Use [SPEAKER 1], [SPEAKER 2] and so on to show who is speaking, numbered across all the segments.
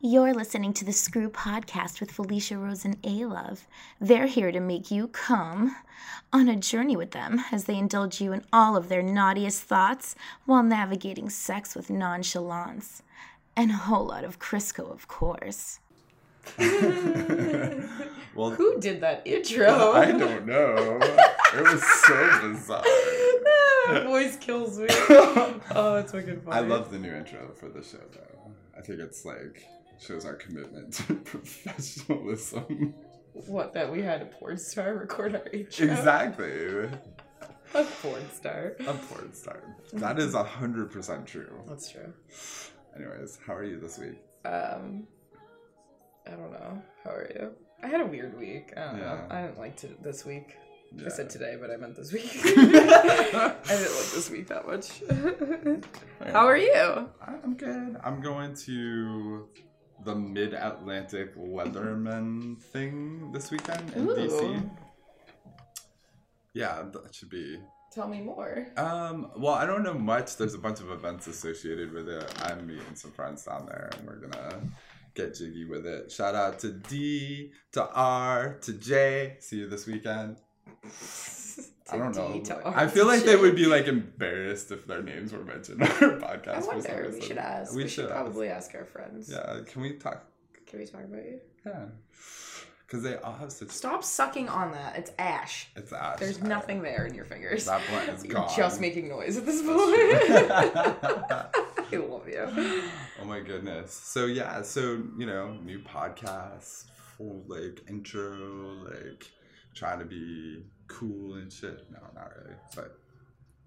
[SPEAKER 1] You're listening to the Screw Podcast with Felicia Rose and Alove. They're here to make you come on a journey with them as they indulge you in all of their naughtiest thoughts while navigating sex with nonchalance. And a whole lot of Crisco, of course.
[SPEAKER 2] Well,
[SPEAKER 3] Who did that intro?
[SPEAKER 2] I don't know. It was so bizarre.
[SPEAKER 3] Voice kills me. Oh, it's fucking funny.
[SPEAKER 2] I love the new intro for the show, though. I think it's like shows our commitment to professionalism.
[SPEAKER 3] what that we had a porn star record our intro.
[SPEAKER 2] exactly.
[SPEAKER 3] A porn star.
[SPEAKER 2] A porn star. That is a hundred percent true.
[SPEAKER 3] That's true.
[SPEAKER 2] Anyways, how are you this week?
[SPEAKER 3] Um, I don't know. How are you? I had a weird week. I don't know. I didn't like to this week.
[SPEAKER 2] Yeah.
[SPEAKER 3] I said today, but I meant this week. I didn't like this week that much. How are you?
[SPEAKER 2] I'm good. I'm going to the Mid Atlantic Leatherman thing this weekend in DC. Yeah, that should be.
[SPEAKER 3] Tell me more.
[SPEAKER 2] Um, well, I don't know much. There's a bunch of events associated with it. I'm meeting some friends down there, and we're gonna get jiggy with it. Shout out to D, to R, to J. See you this weekend. I don't know.
[SPEAKER 3] D, to R,
[SPEAKER 2] I feel like they would be like embarrassed if their names were mentioned on our podcast.
[SPEAKER 3] I wonder. We should ask. We, should,
[SPEAKER 2] ask.
[SPEAKER 3] probably ask our friends.
[SPEAKER 2] Yeah, can we talk?
[SPEAKER 3] Can we talk about you?
[SPEAKER 2] Yeah, because they all have such.
[SPEAKER 3] Stop sucking on that. It's ash.
[SPEAKER 2] It's ash.
[SPEAKER 3] There's
[SPEAKER 2] I-
[SPEAKER 3] nothing there in your fingers.
[SPEAKER 2] That blunt is
[SPEAKER 3] You're
[SPEAKER 2] gone.
[SPEAKER 3] just making noise at this point. I love you.
[SPEAKER 2] oh my goodness. So yeah, so you know, new podcast, full like intro, like trying to be cool and shit. No, not really. But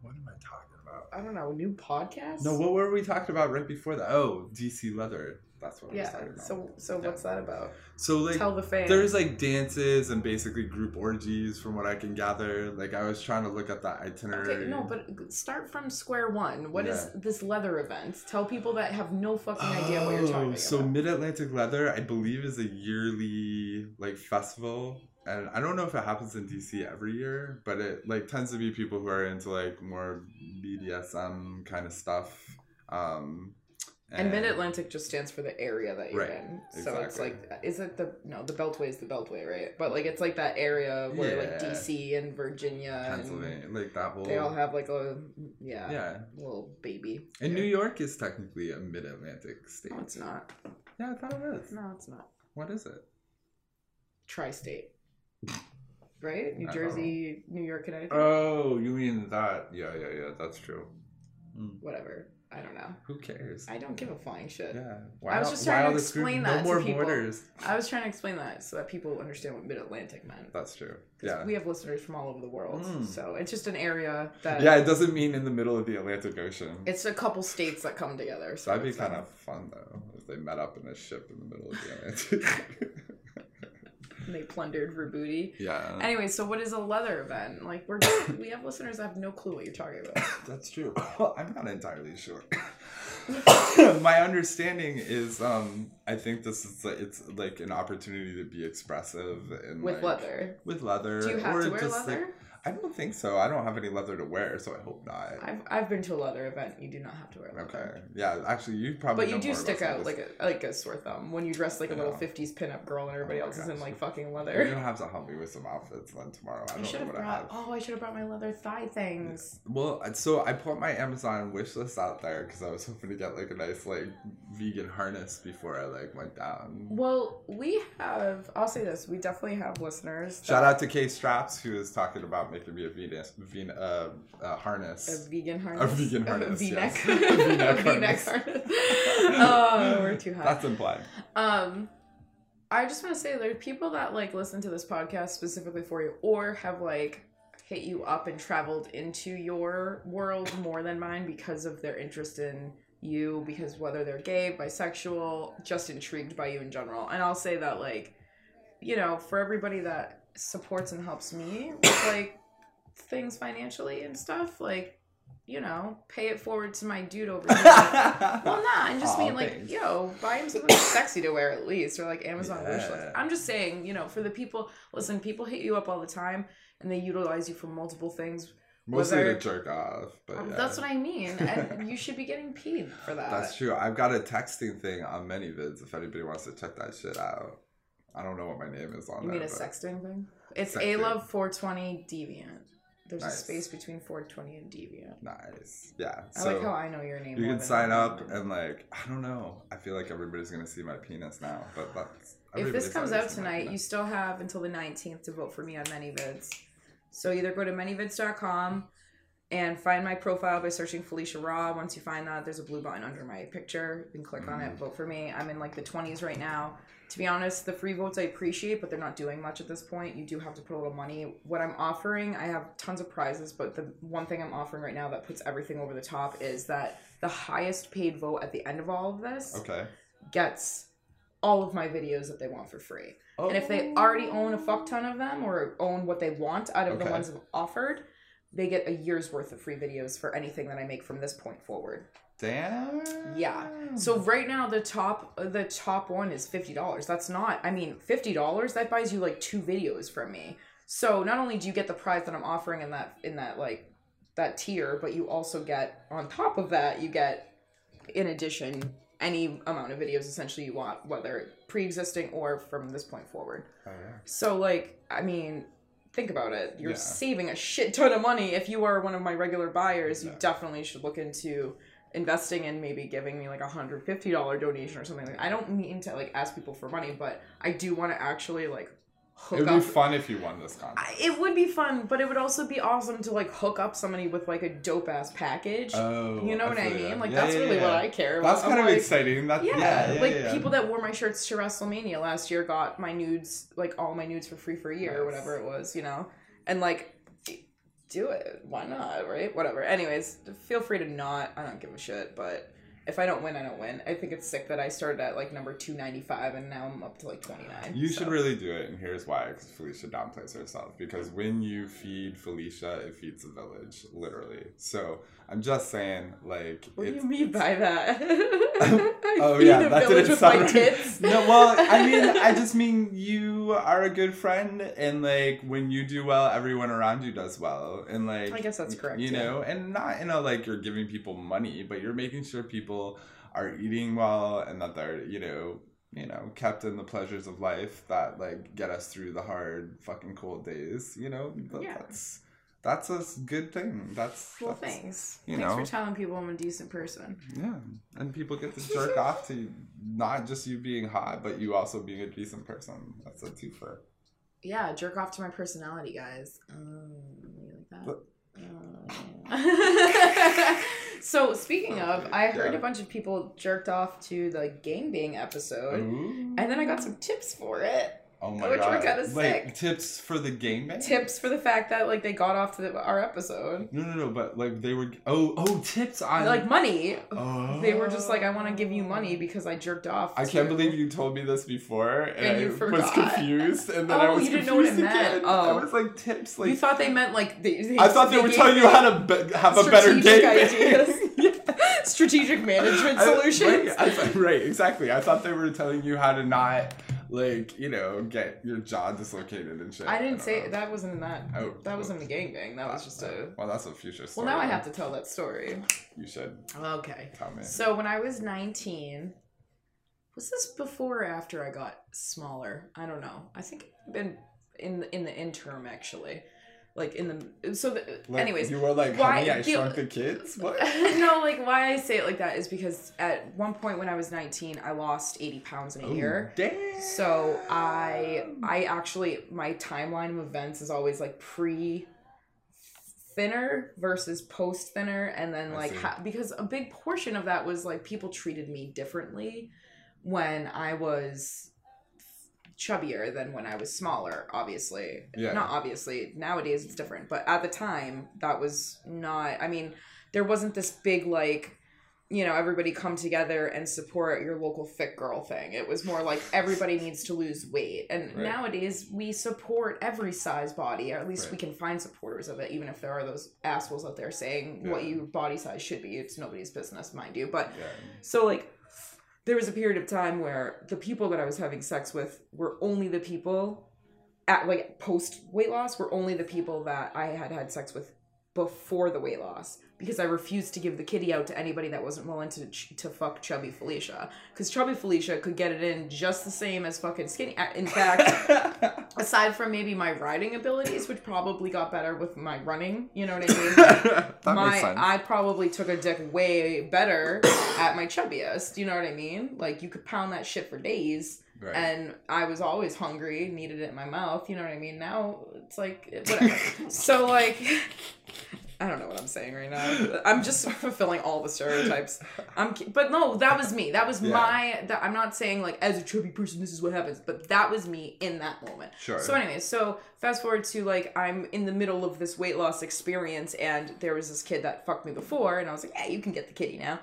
[SPEAKER 2] what am I talking about?
[SPEAKER 3] I don't know. A new podcast.
[SPEAKER 2] No, what were we talking about right before that? Oh, DC Leather. That's what I was
[SPEAKER 3] Yeah.
[SPEAKER 2] talking about.
[SPEAKER 3] So so
[SPEAKER 2] Yeah.
[SPEAKER 3] what's that about?
[SPEAKER 2] So like
[SPEAKER 3] Tell the fans.
[SPEAKER 2] there's like dances and basically group orgies from what I can gather. Like I was trying to look at the itinerary.
[SPEAKER 3] Okay, no, but start from square one. What is
[SPEAKER 2] Yeah.
[SPEAKER 3] this leather event? Tell people that have no fucking idea what you're talking
[SPEAKER 2] Oh, So
[SPEAKER 3] about.
[SPEAKER 2] Mid Atlantic Leather, I believe, is a yearly like festival, and I don't know if it happens in DC every year, but it like tends to be people who are into like more BDSM kind of stuff. Um,
[SPEAKER 3] and Mid Atlantic just stands for the area that you're
[SPEAKER 2] Right,
[SPEAKER 3] in. So it's like, is it the no? The Beltway is the Beltway, right? But like, it's like that area where like DC and Virginia,
[SPEAKER 2] Pennsylvania, like that whole.
[SPEAKER 3] they all have like a yeah,
[SPEAKER 2] Yeah,
[SPEAKER 3] little baby.
[SPEAKER 2] and
[SPEAKER 3] Yeah.
[SPEAKER 2] New York is technically a Mid Atlantic state.
[SPEAKER 3] No, it's not.
[SPEAKER 2] Yeah, I thought it was.
[SPEAKER 3] No, it's not.
[SPEAKER 2] What is it?
[SPEAKER 3] Tri-state, right? New
[SPEAKER 2] I
[SPEAKER 3] Jersey, New York, Connecticut.
[SPEAKER 2] Oh, you mean that? Yeah, yeah, yeah. That's true. Mm,
[SPEAKER 3] Whatever. I don't know.
[SPEAKER 2] who cares?
[SPEAKER 3] I don't give a flying shit.
[SPEAKER 2] yeah.
[SPEAKER 3] I was just trying to
[SPEAKER 2] all the screw-
[SPEAKER 3] explain
[SPEAKER 2] no
[SPEAKER 3] that to
[SPEAKER 2] more
[SPEAKER 3] people.
[SPEAKER 2] borders.
[SPEAKER 3] I was trying to explain that so that people understand what Mid Atlantic meant.
[SPEAKER 2] That's true. Yeah.
[SPEAKER 3] We have listeners from all over the world,
[SPEAKER 2] Mm.
[SPEAKER 3] so it's just an area that.
[SPEAKER 2] Yeah, it doesn't mean in the middle of the Atlantic Ocean.
[SPEAKER 3] It's a couple states that come together. So
[SPEAKER 2] That'd be kind of fun though, if they met up in a ship in the middle of the Atlantic.
[SPEAKER 3] They plundered for booty.
[SPEAKER 2] yeah.
[SPEAKER 3] Anyway, so what is a leather event? Like we're just, we have listeners that have no clue what you're talking about.
[SPEAKER 2] That's true. I'm not entirely sure. My understanding is, um, I think this is like, it's like an opportunity to be expressive and
[SPEAKER 3] With
[SPEAKER 2] like,
[SPEAKER 3] leather.
[SPEAKER 2] With leather.
[SPEAKER 3] Do you have
[SPEAKER 2] or
[SPEAKER 3] to wear
[SPEAKER 2] just, like-
[SPEAKER 3] leather?
[SPEAKER 2] I don't think so. I don't have any leather to wear, so I hope not.
[SPEAKER 3] I've I've been to a leather event. You do not have to wear leather.
[SPEAKER 2] Okay. Yeah. Actually, you probably.
[SPEAKER 3] But you do stick out like a like a sore thumb when you dress like a little
[SPEAKER 2] know.
[SPEAKER 3] '50s pinup girl and everybody
[SPEAKER 2] Oh
[SPEAKER 3] else is in like fucking leather.
[SPEAKER 2] You're gonna have to help me with some outfits then tomorrow. I
[SPEAKER 3] I
[SPEAKER 2] don't
[SPEAKER 3] should
[SPEAKER 2] know
[SPEAKER 3] have
[SPEAKER 2] what I
[SPEAKER 3] brought.
[SPEAKER 2] have.
[SPEAKER 3] Oh, I should have brought my leather thigh things.
[SPEAKER 2] Well, so I put my Amazon wish list out there because I was hoping to get like a nice like vegan harness before I like went down.
[SPEAKER 3] Well, we have. I'll say this: we definitely have listeners.
[SPEAKER 2] Shout out to Kstraps who is talking about making me a Venus, Ven- uh, uh, harness.
[SPEAKER 3] A vegan harness.
[SPEAKER 2] A vegan harness,
[SPEAKER 3] V-neck.
[SPEAKER 2] yes. A V-neck
[SPEAKER 3] A V-neck
[SPEAKER 2] harness.
[SPEAKER 3] harness. oh, we're too high.
[SPEAKER 2] That's implied.
[SPEAKER 3] Um, I just want to say there are people that like listen to this podcast specifically for you, or have like hit you up and traveled into your world more than mine because of their interest in you, because whether they're gay, bisexual, just intrigued by you in general. And I'll say that like, you know, for everybody that supports and helps me like things financially and stuff, like. You know, pay it forward to my dude over here. Well, nah, I just
[SPEAKER 2] Aw,
[SPEAKER 3] mean oh, like,
[SPEAKER 2] thanks.
[SPEAKER 3] yo, buy him something sexy to wear at least, or like Amazon wish list.
[SPEAKER 2] Yeah.
[SPEAKER 3] I'm just saying, you know, for the people, listen, people hit you up all the time, and they utilize you for multiple things.
[SPEAKER 2] Mostly
[SPEAKER 3] Whether-
[SPEAKER 2] to jerk off, but um, yeah.
[SPEAKER 3] That's what I mean, and you should be getting paid for that.
[SPEAKER 2] That's true. I've got a texting thing on ManyVids if anybody wants to check that shit out. I don't know what my name is on
[SPEAKER 3] You
[SPEAKER 2] there.
[SPEAKER 3] mean a
[SPEAKER 2] but-
[SPEAKER 3] sexting thing? It's
[SPEAKER 2] Sexting.
[SPEAKER 3] a love 420 deviant. There's
[SPEAKER 2] Nice.
[SPEAKER 3] a space between 420 and deviant.
[SPEAKER 2] Nice. Yeah.
[SPEAKER 3] I
[SPEAKER 2] so
[SPEAKER 3] like how I know your name.
[SPEAKER 2] you can sign up
[SPEAKER 3] name.
[SPEAKER 2] and like I don't know. I feel like everybody's gonna see my penis now, but that's
[SPEAKER 3] if this comes out tonight, you still have until the 19th to vote for me on ManyVids. So either go to manyvids.com and find my profile by searching Felicia Raw. Once you find that, there's a blue button under my picture. You can click on it, mm. vote for me. I'm in like the 20s right now. To be honest, the free votes I appreciate, but they're not doing much at this point. You do have to put a little money. What I'm offering, I have tons of prizes, but the one thing I'm offering right now that puts everything over the top is that the highest paid vote at the end of all of this
[SPEAKER 2] Okay.
[SPEAKER 3] gets all of my videos that they want for free. And if they already own a fuck ton of them or own what they want out of the
[SPEAKER 2] Okay.
[SPEAKER 3] ones I've offered, they get a year's worth of free videos for anything that I make from this point forward.
[SPEAKER 2] Damn.
[SPEAKER 3] Yeah. So right now the top the top one is fifty dollars. That's not I mean fifty dollars that buys you like two videos from me. So not only do you get the prize that I'm offering in that in that like that tier, but you also get on top of that you get in addition any amount of videos essentially you want, whether pre-existing or from this point forward.
[SPEAKER 2] Oh, yeah.
[SPEAKER 3] So like I mean think about it. You're
[SPEAKER 2] Yeah.
[SPEAKER 3] saving a shit ton of money if you are one of my regular buyers. You definitely should look into investing in maybe giving me like a hundred fifty dollar donation or something like I don't mean to like ask people for money, but I do want to actually like hook
[SPEAKER 2] It would
[SPEAKER 3] up
[SPEAKER 2] be fun if you won this contest.
[SPEAKER 3] I- it would be fun, but it would also be awesome to like hook up somebody with like a dope ass package.
[SPEAKER 2] Oh,
[SPEAKER 3] you know what I mean? Like
[SPEAKER 2] Yeah,
[SPEAKER 3] that's
[SPEAKER 2] yeah,
[SPEAKER 3] really
[SPEAKER 2] yeah.
[SPEAKER 3] what I care about.
[SPEAKER 2] That's
[SPEAKER 3] I'm
[SPEAKER 2] kind of
[SPEAKER 3] like,
[SPEAKER 2] exciting. That,
[SPEAKER 3] yeah, like people that wore my shirts to WrestleMania last year got my nudes, like all my nudes for free for a year or whatever it was, you know? And like, do it. Why not, right? Whatever. Anyways, feel free to not. I don't give a shit, but if I don't win, I don't win. I think it's sick that I started at like number 295 and now I'm up to like 29.
[SPEAKER 2] You
[SPEAKER 3] so.
[SPEAKER 2] should really do it, and here's why: because Felicia downplays herself. Because when you feed Felicia, it feeds the village, literally. So I'm just saying, like,
[SPEAKER 3] What do you mean by that?
[SPEAKER 2] Oh yeah, that didn't sound. No, well, I mean, I just mean you are a good friend, and like when you do well, everyone around you does well, and like
[SPEAKER 3] I guess that's correct,
[SPEAKER 2] You
[SPEAKER 3] yeah.
[SPEAKER 2] know, and not in a like you're giving people money, but you're making sure people are eating well and that they're you know you know kept in the pleasures of life that like get us through the hard fucking cold days. You know, That-
[SPEAKER 3] Yeah.
[SPEAKER 2] that's that's a good thing. That's
[SPEAKER 3] Well,
[SPEAKER 2] that's-
[SPEAKER 3] thanks.
[SPEAKER 2] you
[SPEAKER 3] thanks
[SPEAKER 2] know.
[SPEAKER 3] for telling people I'm a decent person.
[SPEAKER 2] Yeah, and people get to jerk off to not just you being hot, but you also being a decent person. That's a twofer.
[SPEAKER 3] Yeah, jerk off to my personality, guys. Um, you like that?
[SPEAKER 2] But-
[SPEAKER 3] Uh, so speaking of, I heard
[SPEAKER 2] Yeah.
[SPEAKER 3] a bunch of people jerked off to the gangbang episode,
[SPEAKER 2] Ooh.
[SPEAKER 3] and then I got some tips for it.
[SPEAKER 2] Oh my
[SPEAKER 3] which were
[SPEAKER 2] god!
[SPEAKER 3] kinda
[SPEAKER 2] like
[SPEAKER 3] sick.
[SPEAKER 2] tips for the game. man?
[SPEAKER 3] Tips for the fact that like they got off to the, our episode,
[SPEAKER 2] No, no, no. But like they were. Oh, oh, tips on
[SPEAKER 3] like money.
[SPEAKER 2] Oh.
[SPEAKER 3] They were just like, I want to give you money because I jerked off.
[SPEAKER 2] I can't believe you told me this before, and,
[SPEAKER 3] And
[SPEAKER 2] I
[SPEAKER 3] you
[SPEAKER 2] was confused, and then I
[SPEAKER 3] Oh,
[SPEAKER 2] was
[SPEAKER 3] you didn't know what it
[SPEAKER 2] confused
[SPEAKER 3] meant. Oh.
[SPEAKER 2] I was like tips, like
[SPEAKER 3] you thought they meant like they, they
[SPEAKER 2] I thought they, were telling you how to be- have a better
[SPEAKER 3] strategic
[SPEAKER 2] game.
[SPEAKER 3] ideas. strategic management
[SPEAKER 2] I-
[SPEAKER 3] solutions.
[SPEAKER 2] Right, I right, exactly. I thought they were telling you how to not, like, you know, get your jaw dislocated and shit.
[SPEAKER 3] I didn't
[SPEAKER 2] don't
[SPEAKER 3] say
[SPEAKER 2] know.
[SPEAKER 3] that wasn't in that.
[SPEAKER 2] Oh,
[SPEAKER 3] that was in the gang gangbang. That was just a.
[SPEAKER 2] Well, that's a future story.
[SPEAKER 3] Well, now I have to tell that story.
[SPEAKER 2] You should
[SPEAKER 3] Okay.
[SPEAKER 2] tell me.
[SPEAKER 3] So when I was 19, was this before or after I got smaller? I don't know. I think I've been in the, in the interim actually, like in the so. The,
[SPEAKER 2] Like,
[SPEAKER 3] anyways,
[SPEAKER 2] you were like,
[SPEAKER 3] why-
[SPEAKER 2] honey, I
[SPEAKER 3] the-
[SPEAKER 2] shrunk the kids. What?
[SPEAKER 3] no, like why I say it like that is because at one point when I was 19, I lost 80 pounds in a oh, year.
[SPEAKER 2] Damn.
[SPEAKER 3] So I I actually my timeline of events is always like pre thinner versus post thinner and then
[SPEAKER 2] I
[SPEAKER 3] like ha- because a big portion of that was like people treated me differently when I was chubbier than when I was smaller obviously.
[SPEAKER 2] Yeah.
[SPEAKER 3] not obviously nowadays it's different but at the time that was not I mean there wasn't this big like you know everybody come together and support your local fit girl thing. It was more like everybody needs to lose weight. And
[SPEAKER 2] Right.
[SPEAKER 3] nowadays we support every size body or at least we can find supporters of it even if there are those assholes out there saying what your body size should be. It's nobody's business mind you. But
[SPEAKER 2] Yeah.
[SPEAKER 3] so like there was a period of time where the people that I was having sex with were only the people at like post weight loss were only the people that I had had sex with before the weight loss because I refused to give the kitty out to anybody that wasn't willing to ch- to fuck chubby Felicia because chubby Felicia could get it in just the same as fucking skinny. In fact, aside from maybe my riding abilities, which probably got better with my running, you know what I mean?
[SPEAKER 2] that
[SPEAKER 3] my
[SPEAKER 2] makes sense.
[SPEAKER 3] I probably took a dick way better at my chubbiest. You know what I mean? Like you could pound that shit for days,
[SPEAKER 2] right.
[SPEAKER 3] and I was always hungry, needed it in my mouth. You know what I mean? Now it's like whatever. so like. I don't know what I'm saying right now. I'm just fulfilling all the stereotypes. I'm, but no, that was me. That was
[SPEAKER 2] Yeah.
[SPEAKER 3] my. That I'm not saying like as a chubby person, this is what happens. But that was me in that moment.
[SPEAKER 2] Sure.
[SPEAKER 3] So anyway, so fast forward to like I'm in the middle of this weight loss experience, and there was this kid that fucked me before, and I was like, yeah, you can get the kitty now.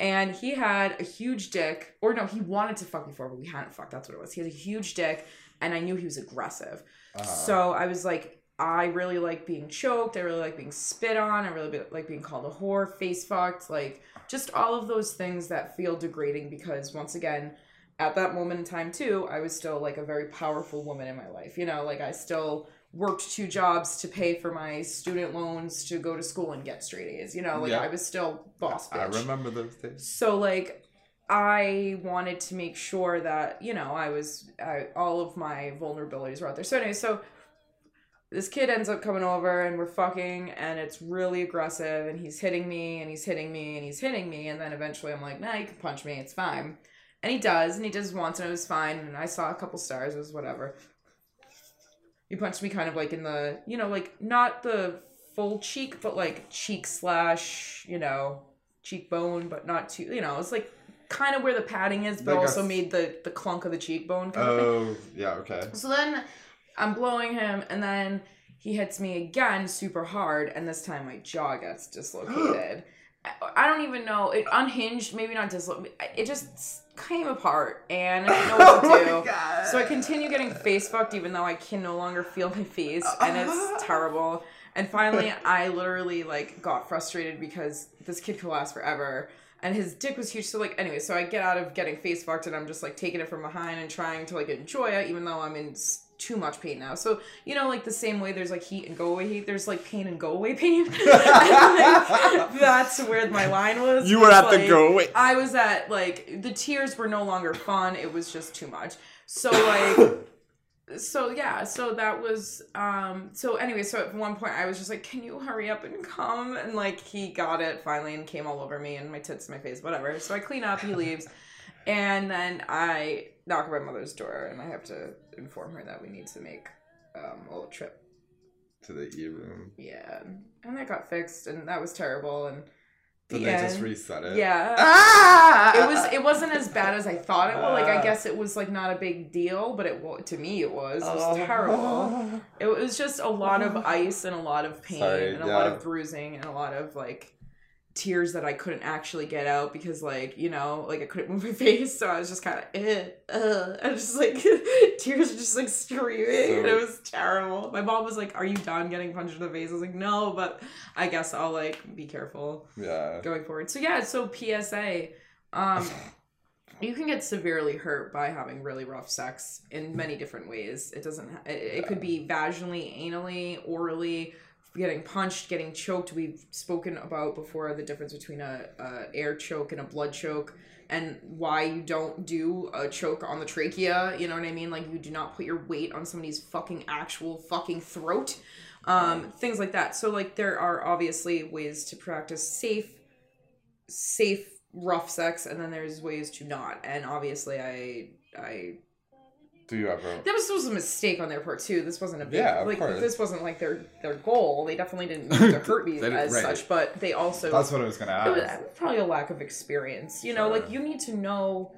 [SPEAKER 3] And he had a huge dick, or no, he wanted to fuck me before, but we hadn't fucked. That's what it was. He had a huge dick, and I knew he was aggressive.
[SPEAKER 2] Uh,
[SPEAKER 3] So I was like, I really like being choked. I really like being spit on. I really like being called a whore, face fucked, like just all of those things that feel degrading because once again, at that moment in time too, I was still like a very powerful woman in my life. You know, like I still worked two jobs to pay for my student loans to go to school and get straight A's. You know, like
[SPEAKER 2] Yeah.
[SPEAKER 3] I was still boss bitch.
[SPEAKER 2] I remember those days.
[SPEAKER 3] So like I wanted to make sure that, you know, I was I, all of my vulnerabilities were out there. So anyway, so this kid ends up coming over and we're fucking and it's really aggressive and he's hitting me and he's hitting me and he's hitting me and then eventually I'm like, nah, you can punch me, it's fine. And he does, and he does once and it was fine, and I saw a couple stars, it was whatever. He punched me kind of like in the, you know, like not the full cheek, but like cheek slash, you know, cheekbone, but not too, you know, it's like kind of where the padding is, but
[SPEAKER 2] Like
[SPEAKER 3] also
[SPEAKER 2] s-
[SPEAKER 3] made the the clunk of the cheekbone kind of thing.
[SPEAKER 2] Oh, yeah, okay.
[SPEAKER 3] So then I'm blowing him, and then he hits me again super hard, and this time my jaw gets dislocated. I- don't even know. It unhinged, maybe not dislocated. It just came apart, and I didn't know what to oh do.
[SPEAKER 2] Oh God.
[SPEAKER 3] So I continue getting face fucked, even though I can no longer feel my face, and it's terrible. And finally, I literally like got frustrated because this kid could last forever, and his dick was huge. So like, anyway, so I get out of getting face fucked, and I'm just like taking it from behind and trying to like enjoy it, even though I'm in too much pain now. So you know, like the same way there's like heat and go away heat, there's like pain and go away pain. Like, that's where my line was.
[SPEAKER 2] You were at the go away.
[SPEAKER 3] I was at like the tears were no longer fun. It was just too much. So like so yeah, so that was um so anyway, so at one point I was just like, Can you hurry up and come? And like he got it finally and came all over me and my tits, my face, whatever. So I clean up, he leaves, and then I knock on my mother's door and I have to inform her that we need to make um a little trip.
[SPEAKER 2] To the E room.
[SPEAKER 3] Yeah. And that got fixed and that was terrible and the
[SPEAKER 2] they just reset it?
[SPEAKER 3] Yeah
[SPEAKER 2] Ah!
[SPEAKER 3] it was it wasn't as bad as I thought it was. Like I
[SPEAKER 2] Uh.
[SPEAKER 3] guess it was like not a big deal, but it to me it was. It was
[SPEAKER 2] Oh.
[SPEAKER 3] terrible. It was just a lot of ice and a lot of pain
[SPEAKER 2] Sorry,
[SPEAKER 3] and a lot of bruising and a lot of like tears that I couldn't actually get out because like you know like I couldn't move my face, so I was just kind of eh, uh, I was just like tears were just like streaming and it was terrible. My mom was like, "Are you done getting punched in the face?" I was like, "No, but I guess I'll like be careful."
[SPEAKER 2] Yeah.
[SPEAKER 3] going forward. So yeah, so PSA, um, you can get severely hurt by having really rough sex in many different ways. It doesn't. It, it could be vaginally, anally, orally, getting punched, getting choked. We've spoken about before the difference between a, a air choke and a blood choke. And why you don't do a choke on the trachea, you know what I mean? Like you do not put your weight on somebody's fucking actual fucking throat um, things like that. So like there are obviously ways to practice safe, safe rough sex, and then there's ways to not. And obviously, I I
[SPEAKER 2] Do you ever?
[SPEAKER 3] that was, was a mistake on their part too. This wasn't a big
[SPEAKER 2] Yeah, of
[SPEAKER 3] like
[SPEAKER 2] course.
[SPEAKER 3] this wasn't like their their goal. They definitely didn't mean to hurt me as
[SPEAKER 2] right.
[SPEAKER 3] such, but they also
[SPEAKER 2] That's what I was gonna
[SPEAKER 3] it was
[SPEAKER 2] ask.
[SPEAKER 3] probably a lack of experience. You know, like you need to know.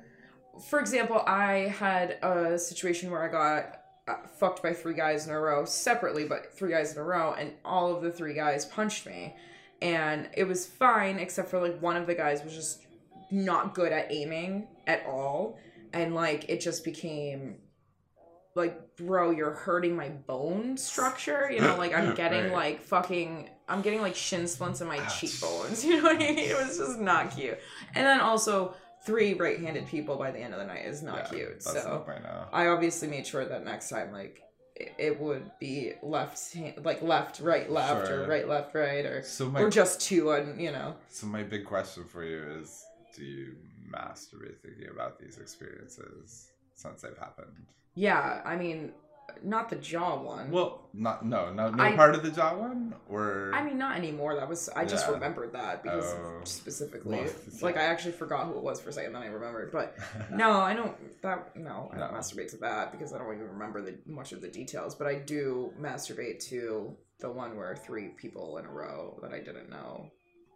[SPEAKER 3] For example, I had a situation where I got uh, fucked by three guys in a row separately, but three guys in a row, and all of the three guys punched me, and it was fine except for like one of the guys was just not good at aiming at all, and like it just became like bro you're hurting my bone structure you know like i'm getting
[SPEAKER 2] Right.
[SPEAKER 3] like fucking i'm getting like shin splints in my
[SPEAKER 2] Ouch.
[SPEAKER 3] cheekbones you know what i mean it was just not cute and then also three right-handed people by the end of the night is not
[SPEAKER 2] Yeah,
[SPEAKER 3] cute so
[SPEAKER 2] now.
[SPEAKER 3] i obviously made sure that next time like it- it would be left hand, like left right left
[SPEAKER 2] Sure.
[SPEAKER 3] or right left right or
[SPEAKER 2] So my
[SPEAKER 3] or just two and you know
[SPEAKER 2] so my big question for you is: Do you masturbate thinking about these experiences since they've happened?
[SPEAKER 3] yeah I mean not the jaw one.
[SPEAKER 2] Well, not no no no
[SPEAKER 3] I-
[SPEAKER 2] part of the jaw one or
[SPEAKER 3] I mean, not anymore. That was I just
[SPEAKER 2] Yeah.
[SPEAKER 3] remembered that because
[SPEAKER 2] Oh.
[SPEAKER 3] specifically,
[SPEAKER 2] Well,
[SPEAKER 3] like I actually forgot who it was for a second, then I remembered. But no, I don't. That no, I don't masturbate to that because I don't even remember the much of the details. But I do masturbate to the one where three people in a row that I didn't know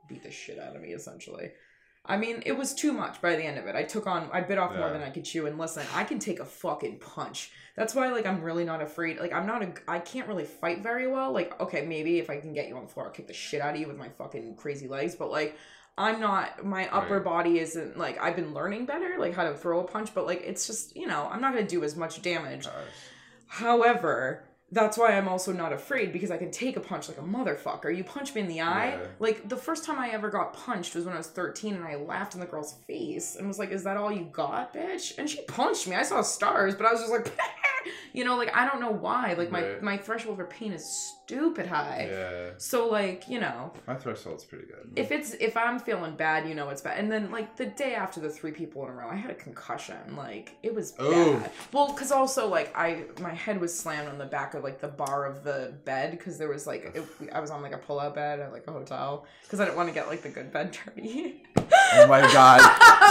[SPEAKER 3] beat the shit out of me. Essentially, I mean, it was too much by the end of it. I took on, I bit off more
[SPEAKER 2] Yeah.
[SPEAKER 3] than I could chew. And listen, I can take a fucking punch. That's why, like, I'm really not afraid. Like, I'm not a, I can't really fight very well. Like, okay, maybe if I can get you on the floor, I'll kick the shit out of you with my fucking crazy legs. But like, I'm not. My upper
[SPEAKER 2] Right.
[SPEAKER 3] body isn't like. I've been learning better, like how to throw a punch. But like, it's just you know, I'm not gonna do as much damage.
[SPEAKER 2] Gosh.
[SPEAKER 3] However, that's why I'm also not afraid because I can take a punch like a motherfucker. You punch me in the eye.
[SPEAKER 2] Yeah.
[SPEAKER 3] Like the first time I ever got punched was when I was 13 and I laughed in the girl's face and was like, Is that all you got, bitch? And she punched me. I saw stars, but I was just like, You know, like I don't know why. Like my,
[SPEAKER 2] Right.
[SPEAKER 3] my threshold for pain is stupid high.
[SPEAKER 2] Yeah,
[SPEAKER 3] So like, you know,
[SPEAKER 2] my threshold's pretty good.
[SPEAKER 3] if it's if I'm feeling bad, you know it's bad. And then like the day after the three people in a row, I had a concussion. Like it was
[SPEAKER 2] Oh.
[SPEAKER 3] bad. Well, because also like I my head was slammed on the back of like the bar of the bed because there was like it, I was on like a pull out bed at like a hotel because I didn't want to get like the good bed dirty.
[SPEAKER 2] oh my god.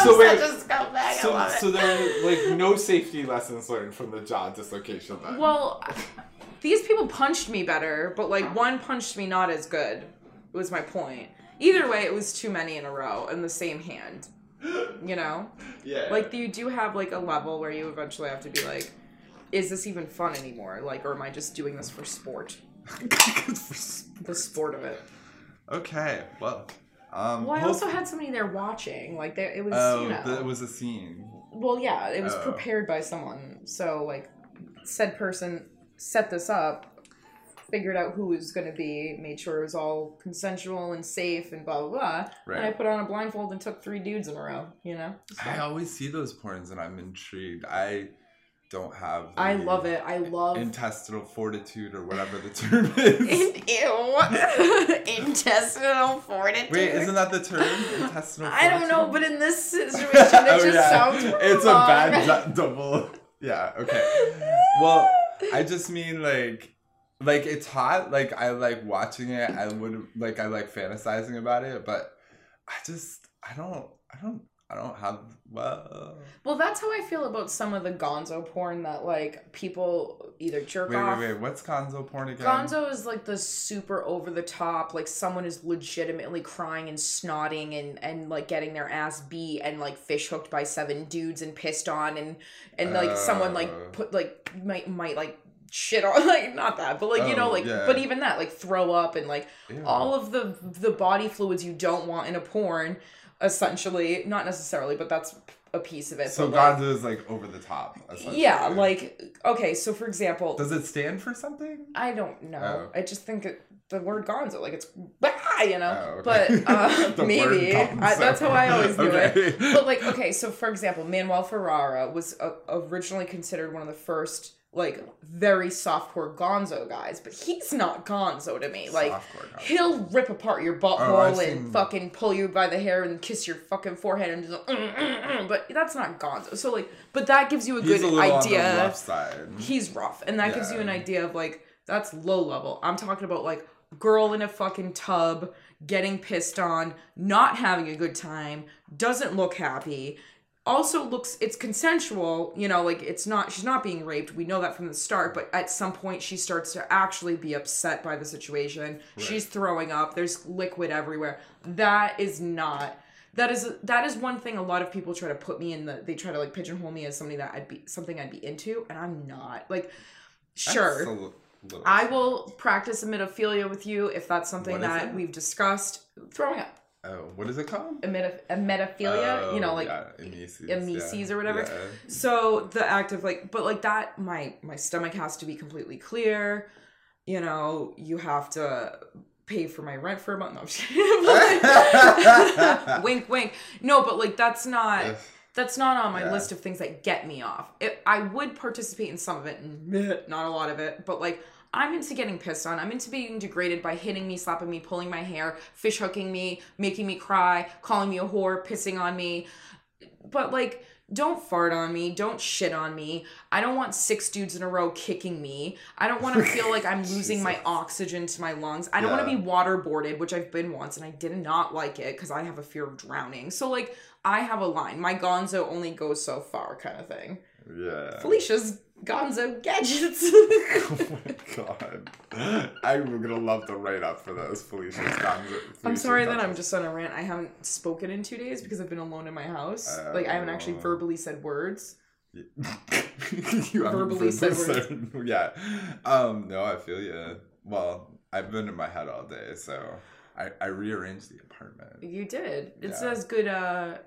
[SPEAKER 4] So wait,
[SPEAKER 3] such a scumbag. I
[SPEAKER 4] So, so there are like no safety lessons learned from the jaw dislocation then.
[SPEAKER 3] Well, these people punched me better, but like one punched me not as good. Was my point. Either way, it was too many in a row in the same hand. You know,
[SPEAKER 4] yeah.
[SPEAKER 3] like you do have like a level where you eventually have to be like, is this even fun anymore? Like, or am I just doing this for sport? The sport of it.
[SPEAKER 2] okay, well, um,
[SPEAKER 3] Well, I also had somebody there watching. Like, there it was.
[SPEAKER 2] oh,
[SPEAKER 3] you know.
[SPEAKER 2] that was a scene.
[SPEAKER 3] Well, yeah, it was
[SPEAKER 2] Oh.
[SPEAKER 3] prepared by someone. So, like, said person set this up, figured out who was going to be, made sure it was all consensual and safe, and blah blah blah. And I put on a blindfold and took three dudes in a row. You know. So-
[SPEAKER 2] I always see those porns and I'm intrigued. I don't have.
[SPEAKER 3] I love it. I love.
[SPEAKER 2] Intestinal fortitude or whatever the term is.
[SPEAKER 3] Ew. Intestinal fortitude.
[SPEAKER 2] Wait, isn't that the term? Intestinal.
[SPEAKER 3] I don't know, but in this situation, it oh, just sounds.
[SPEAKER 2] It's a bad double. Yeah. Okay. Well, I just mean like, like it's hot. Like I like watching it. I would like I like fantasizing about it, but I just I don't I don't I don't have well.
[SPEAKER 3] Well, that's how I feel about some of the Gonzo porn that like people either jerk
[SPEAKER 2] Wait,
[SPEAKER 3] off.
[SPEAKER 2] wait, wait. What's Gonzo porn again?
[SPEAKER 3] Gonzo is like the super over the top, like someone is legitimately crying and snotting and and like getting their ass beat and like fish hooked by seven dudes and pissed on and and like someone
[SPEAKER 2] Oh.
[SPEAKER 3] like uh. put like might might like shit on like not that but like you know
[SPEAKER 2] Oh,
[SPEAKER 3] like
[SPEAKER 2] yeah.
[SPEAKER 3] but even that like throw up and like
[SPEAKER 2] Ew.
[SPEAKER 3] all of the the body fluids you don't want in a porn essentially not necessarily but that's a piece of it
[SPEAKER 2] So
[SPEAKER 3] but, like,
[SPEAKER 2] Gonzo is like over the top. essentially.
[SPEAKER 3] yeah like okay so for example
[SPEAKER 2] Does it stand for something?
[SPEAKER 3] I don't know.
[SPEAKER 2] Oh.
[SPEAKER 3] I just think it, the word gonzo, like it's bah, you know.
[SPEAKER 2] Oh,
[SPEAKER 3] But uh, maybe. I, that's how I always do
[SPEAKER 2] Okay.
[SPEAKER 3] it. But like, okay, so for example, Manuel Ferrara was uh, originally considered one of the first like very softcore gonzo guys, but he's not gonzo to me. Like. He'll rip apart your
[SPEAKER 2] Oh, I've
[SPEAKER 3] and
[SPEAKER 2] seen-
[SPEAKER 3] fucking pull you by the hair and kiss your fucking forehead and just, mm, mm, mm, but that's not gonzo. So like, but that gives you a
[SPEAKER 2] He's
[SPEAKER 3] good
[SPEAKER 2] a
[SPEAKER 3] idea
[SPEAKER 2] rough side.
[SPEAKER 3] he's rough and that gives you an idea of like that's low level i'm talking about like girl in a fucking tub getting pissed on not having a good time doesn't look happy also looks it's consensual you know like it's not she's not being raped. We know that from the start but at some point she starts to actually be upset by the situation. She's throwing up. There's liquid everywhere. That is not that is that is one thing a lot of people try to put me in the they try to like pigeonhole me as something that I'd be something I'd be into and I'm not. Like sure
[SPEAKER 2] That's a li- little-
[SPEAKER 3] I will practice emetophilia with you if that's something that we've discussed. Throwing up
[SPEAKER 2] Oh, what is it called?
[SPEAKER 3] Emetoph- emetophilia you know
[SPEAKER 2] Oh,
[SPEAKER 3] like
[SPEAKER 2] yeah, emesis,
[SPEAKER 3] emeses
[SPEAKER 2] yeah.
[SPEAKER 3] or whatever.
[SPEAKER 2] Yeah.
[SPEAKER 3] so the act of like but like that my my stomach has to be completely clear you know you have to pay for my rent for a month no I'm just kidding. wink wink no but like that's not That's not on my
[SPEAKER 2] Yeah.
[SPEAKER 3] list of things that get me off. It, I would participate in some of it, not a lot of it. But like, I'm into getting pissed on. I'm into being degraded by hitting me, slapping me, pulling my hair, fish hooking me, making me cry, calling me a whore, pissing on me. But like, don't fart on me. Don't shit on me. I don't want six dudes in a row kicking me. I don't want to feel like I'm losing my oxygen to my lungs. I don't want to be waterboarded, which I've been once, and I did not like it because I have a fear of drowning. So like, I have a line. My gonzo only goes so far, kind of thing.
[SPEAKER 2] Yeah.
[SPEAKER 3] Felicia's gonzo gadgets.
[SPEAKER 2] Oh my god. I'm gonna love the write up for this, Felicia's guns.
[SPEAKER 3] I'm sorry that I'm just on a rant. I haven't spoken in two days because I've been alone in my house. like I haven't actually
[SPEAKER 2] Oh.
[SPEAKER 3] verbally said words.
[SPEAKER 2] you haven't
[SPEAKER 3] Verbally said
[SPEAKER 2] said- Yeah. Um, no, I feel you. Well, I've been in my head all day, so I, I rearranged the apartment.
[SPEAKER 3] You did. It
[SPEAKER 2] Yeah.
[SPEAKER 3] says good uh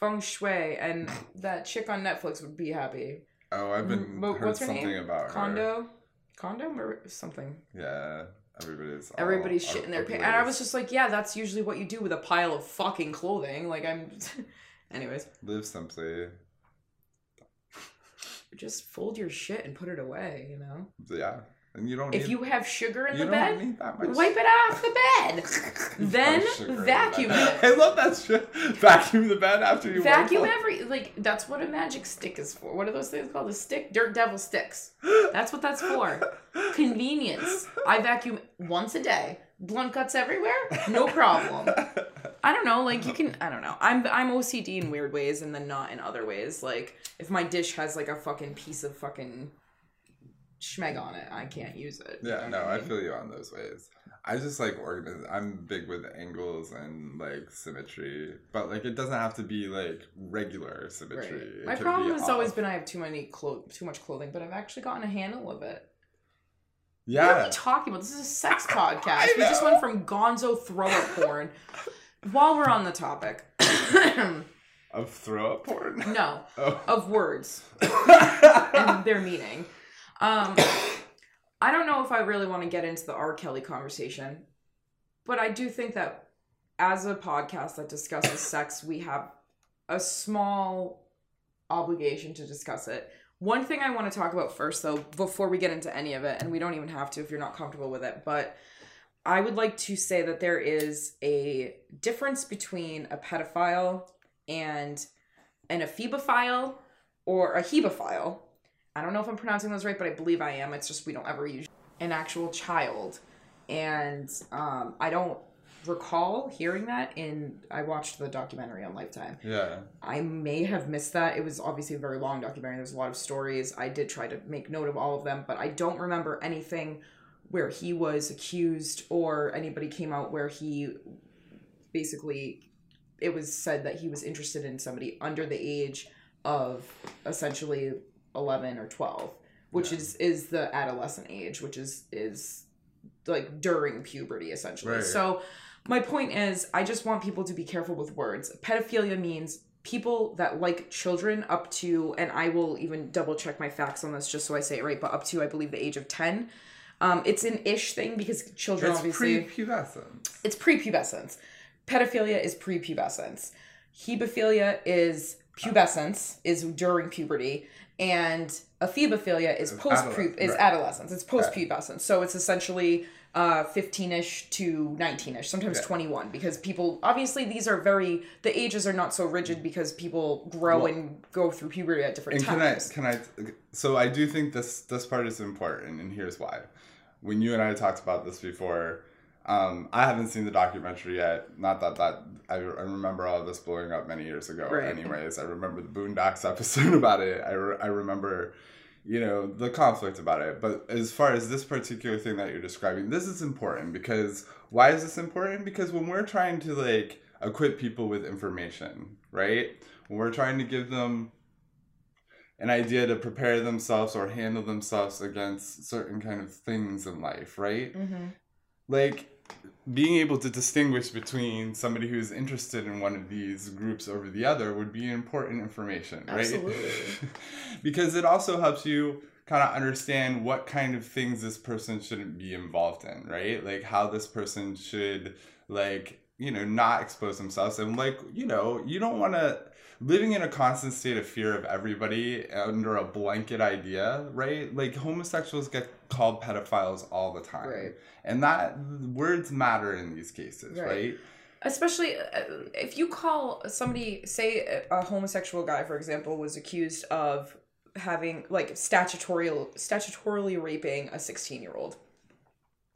[SPEAKER 3] feng shui, and that chick on Netflix would be happy.
[SPEAKER 2] Oh, I've been
[SPEAKER 3] but
[SPEAKER 2] heard
[SPEAKER 3] what's her
[SPEAKER 2] something
[SPEAKER 3] name?
[SPEAKER 2] about her.
[SPEAKER 3] Kondo, Kondo or something.
[SPEAKER 2] Yeah. Everybody's all-
[SPEAKER 3] Everybody's shitting their pants, and I was just like, yeah, that's usually what you do with a pile of fucking clothing. Like I'm. Anyways,
[SPEAKER 2] live simply.
[SPEAKER 3] just fold your shit and put it away. You know.
[SPEAKER 2] Yeah. And you don't
[SPEAKER 3] If
[SPEAKER 2] need,
[SPEAKER 3] you have sugar in the bed,
[SPEAKER 2] need that much
[SPEAKER 3] wipe it off the bed. Then
[SPEAKER 2] in the
[SPEAKER 3] vacuum
[SPEAKER 2] bed.
[SPEAKER 3] it.
[SPEAKER 2] I love that shit. Vacuum the bed after you
[SPEAKER 3] Vacuum every like that's what a magic stick is for. What are those things called? The stick, dirt devil sticks. That's what that's for. Convenience. I vacuum once a day. Blunt cuts everywhere. No problem. I don't know. Like you can. I don't know. I'm I'm OCD in weird ways and then not in other ways. Like if my dish has like a fucking piece of fucking schmeg on it, I can't use it. You
[SPEAKER 2] Yeah,
[SPEAKER 3] know
[SPEAKER 2] no, I
[SPEAKER 3] mean?
[SPEAKER 2] feel you on those ways. I just like organize. I'm big with angles and like symmetry, but like it doesn't have to be like regular symmetry.
[SPEAKER 3] Right. My problem has always been I have too many clo- too much clothing, but I've actually gotten a handle of it. What are
[SPEAKER 2] yeah.
[SPEAKER 3] we talking about? This is a sex podcast.
[SPEAKER 2] I
[SPEAKER 3] we just went from gonzo thrower porn. While we're on the topic,
[SPEAKER 2] Of throw up porn.
[SPEAKER 3] no,
[SPEAKER 2] Oh.
[SPEAKER 3] of words and their meaning. Um, I don't know if I really want to get into the R. Kelly conversation, but I do think that as a podcast that discusses sex, we have a small obligation to discuss it. One thing I want to talk about first, though, before we get into any of it, and we don't even have to if you're not comfortable with it, but I would like to say that there is a difference between a pedophile and an ephebophile or a hebephile. I don't know if I'm pronouncing those right, but I believe I am. It's just we don't ever use an actual child. And um, I don't recall hearing that in I watched the documentary on Lifetime.
[SPEAKER 2] yeah.
[SPEAKER 3] I may have missed that. It was obviously a very long documentary. There's a lot of stories. I did try to make note of all of them, but I don't remember anything where he was accused or anybody came out where he basically it was said that he was interested in somebody under the age of essentially 11 or 12 which
[SPEAKER 2] Yeah.
[SPEAKER 3] is is the adolescent age which is is like during puberty essentially
[SPEAKER 2] Right.
[SPEAKER 3] so my point is i just want people to be careful with words pedophilia means people that like children up to and i will even double check my facts on this just so i say it right but up to i believe the age of 10 um, it's an ish thing because children
[SPEAKER 2] It's
[SPEAKER 3] obviously
[SPEAKER 2] prepubescent.
[SPEAKER 3] it's prepubescence. Pedophilia is prepubescence. Hebephilia is pubescence, is during puberty, and ephebophilia is
[SPEAKER 2] Is
[SPEAKER 3] post
[SPEAKER 2] adolescence,
[SPEAKER 3] is
[SPEAKER 2] right.
[SPEAKER 3] adolescence. It's post pubescence. So it's essentially uh 15ish to 19ish, sometimes
[SPEAKER 2] Yeah.
[SPEAKER 3] 21 because people obviously these are very the ages are not so rigid because people grow
[SPEAKER 2] Well-
[SPEAKER 3] and go through puberty at different
[SPEAKER 2] And can I can I so I do think this this part is important and here's why. When you and I talked about this before, um, I haven't seen the documentary yet. Not that that I, I remember all this blowing up many years ago.
[SPEAKER 3] Right.
[SPEAKER 2] Anyways, I remember the Boondocks episode about it. I, re- I remember, you know, the conflict about it. But as far as this particular thing that you're describing, this is important because why is this important? Because when we're trying to like equip people with information, right? When we're trying to give them an idea to prepare themselves or handle themselves against certain kind of things in life, right?
[SPEAKER 3] Mm-hmm.
[SPEAKER 2] Like being able to distinguish between somebody who's interested in one of these groups over the other would be important information, right?
[SPEAKER 3] Absolutely.
[SPEAKER 2] because it also helps you kind of understand what kind of things this person shouldn't be involved in, right? Like how this person should like you know not expose themselves and like you know you don't want to living in a constant state of fear of everybody under a blanket idea right like homosexuals get called pedophiles all the time
[SPEAKER 3] Right.
[SPEAKER 2] and that words matter in these cases
[SPEAKER 3] Right.
[SPEAKER 2] right,
[SPEAKER 3] especially uh, if you call somebody say a a homosexual guy for example was accused of having like statutorial statutorily raping a 16 year old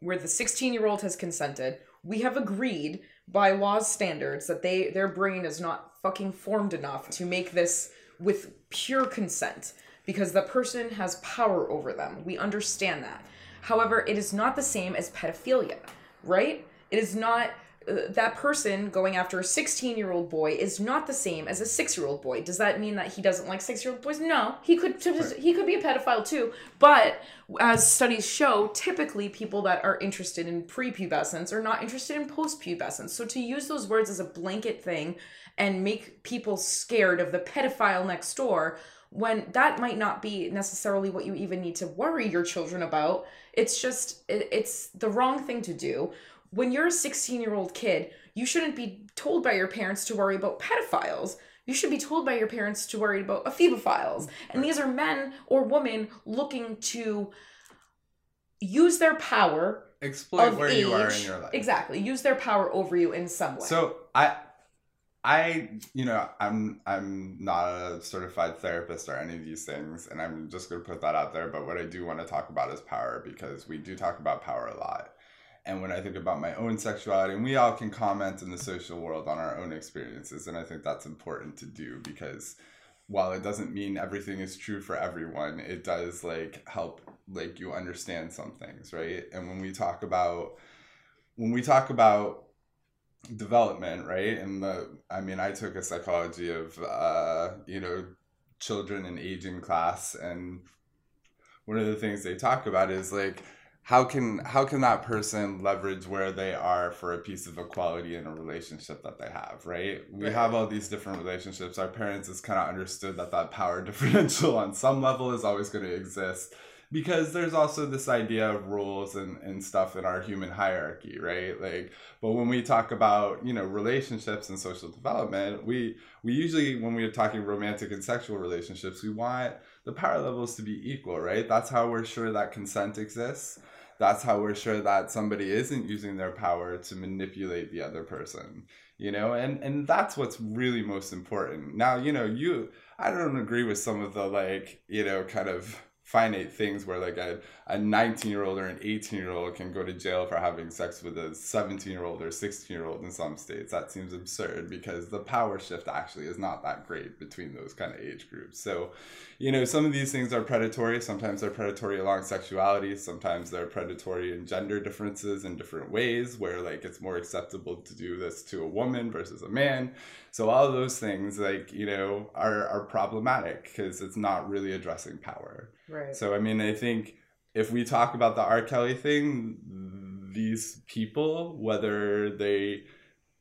[SPEAKER 3] where the 16 year old has consented we have agreed by law's standards that they their brain is not fucking formed enough to make this with pure consent because the person has power over them. We understand that. However it is not the same as pedophilia right? It is not that person going after a 16 year old boy is not the same as a 6 year old boy. Does that mean that he doesn't like 6 year old boys? No. He could he could be a pedophile too but as studies show typically people that are interested in prepubescence are not interested in postpubescence. So to use those words as a blanket thing and make people scared of the pedophile next door when that might not be necessarily what you even need to worry your children about. It's just it, it's the wrong thing to do when you're a 16 year old kid you shouldn't be told by your parents to worry about pedophiles. You should be told by your parents to worry about ephebophiles and these are men or women looking to use their power
[SPEAKER 2] exploit where
[SPEAKER 3] age
[SPEAKER 2] you are in your life.
[SPEAKER 3] Exactly. Use their power over you in some way.
[SPEAKER 2] So I, I, you know, I'm I'm not a certified therapist or any of these things, and I'm just gonna put that out there. But what I do want to talk about is power because we do talk about power a lot. And when I think about my own sexuality, and we all can comment in the social world on our own experiences, and I think that's important to do because while it doesn't mean everything is true for everyone, it does like help like you understand some things, right? And when we talk about when we talk about development, right? And the I mean, I took a psychology of uh, you know, children and aging class and one of the things they talk about is like how can how can that person leverage where they are for a piece of equality in a relationship that they have right? We
[SPEAKER 3] Right.
[SPEAKER 2] have all these different relationships. Our parents has kind of understood that that power differential on some level is always going to exist because there's also this idea of rules and, and stuff in our human hierarchy right? Like but when we talk about you know relationships and social development we we usually when we're talking romantic and sexual relationships we want the power levels to be equal right? That's how we're sure that consent exists that's how we're sure that somebody isn't using their power to manipulate the other person you know? And and that's what's really most important. Now you know you i don't agree with some of the like you know kind of finite things where like a, a 19 year old or an 18 year old can go to jail for having sex with a 17 year old or 16 year old in some states. That seems absurd because the power shift actually is not that great between those kind of age groups. So you know some of these things are predatory. Sometimes they're predatory along sexuality. Sometimes they're predatory in gender differences in different ways where like it's more acceptable to do this to a woman versus a man so all of those things like you know are are problematic because it's not really addressing power
[SPEAKER 3] right
[SPEAKER 2] so I mean, I think if we talk about the R. Kelly thing, these people, whether they,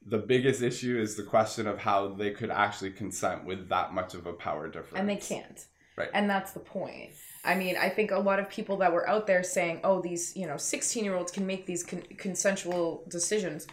[SPEAKER 2] the biggest issue is the question of how they could actually consent with that much of a power difference.
[SPEAKER 3] and they can't
[SPEAKER 2] Right.
[SPEAKER 3] and that's the point i mean i think a lot of people that were out there saying oh these you know 16 year olds can make these con- consensual decisions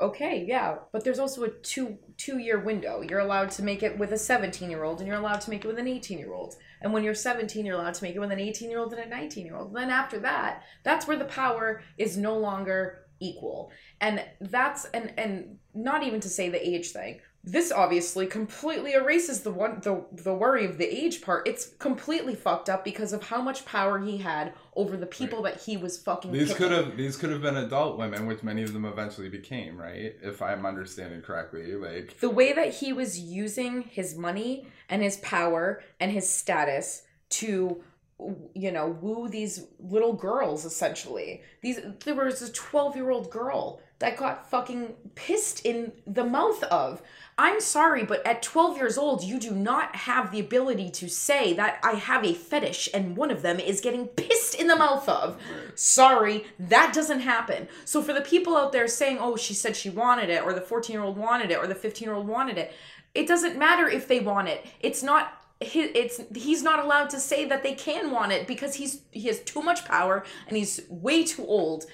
[SPEAKER 3] okay yeah but there's also a two two year window. You're allowed to make it with a 17 year old and you're allowed to make it with an 18 year old and when you're 17 you're allowed to make it with an 18 year old and a 19 year old then after that that's where the power is no longer equal. And that's and and not even to say the age thing this obviously completely erases the one the the worry of the age part it's completely fucked up because of how much power he had over the people that he was fucking
[SPEAKER 2] These
[SPEAKER 3] picking.
[SPEAKER 2] could have these could have been adult women, which many of them eventually became, right? If I'm understanding correctly, like
[SPEAKER 3] the way that he was using his money and his power and his status to you know woo these little girls essentially. These there was a 12 year old girl that got fucking pissed in the mouth of. I'm sorry but at 12 years old you do not have the ability to say that i have a fetish and one of them is getting pissed in the mouth of. Sorry that doesn't happen. So for the people out there saying oh she said she wanted it or the 14 year old wanted it or the 15 year old wanted it it doesn't matter if they want it. It's not it's he's not allowed to say that they can want it because he's he has too much power and he's way too old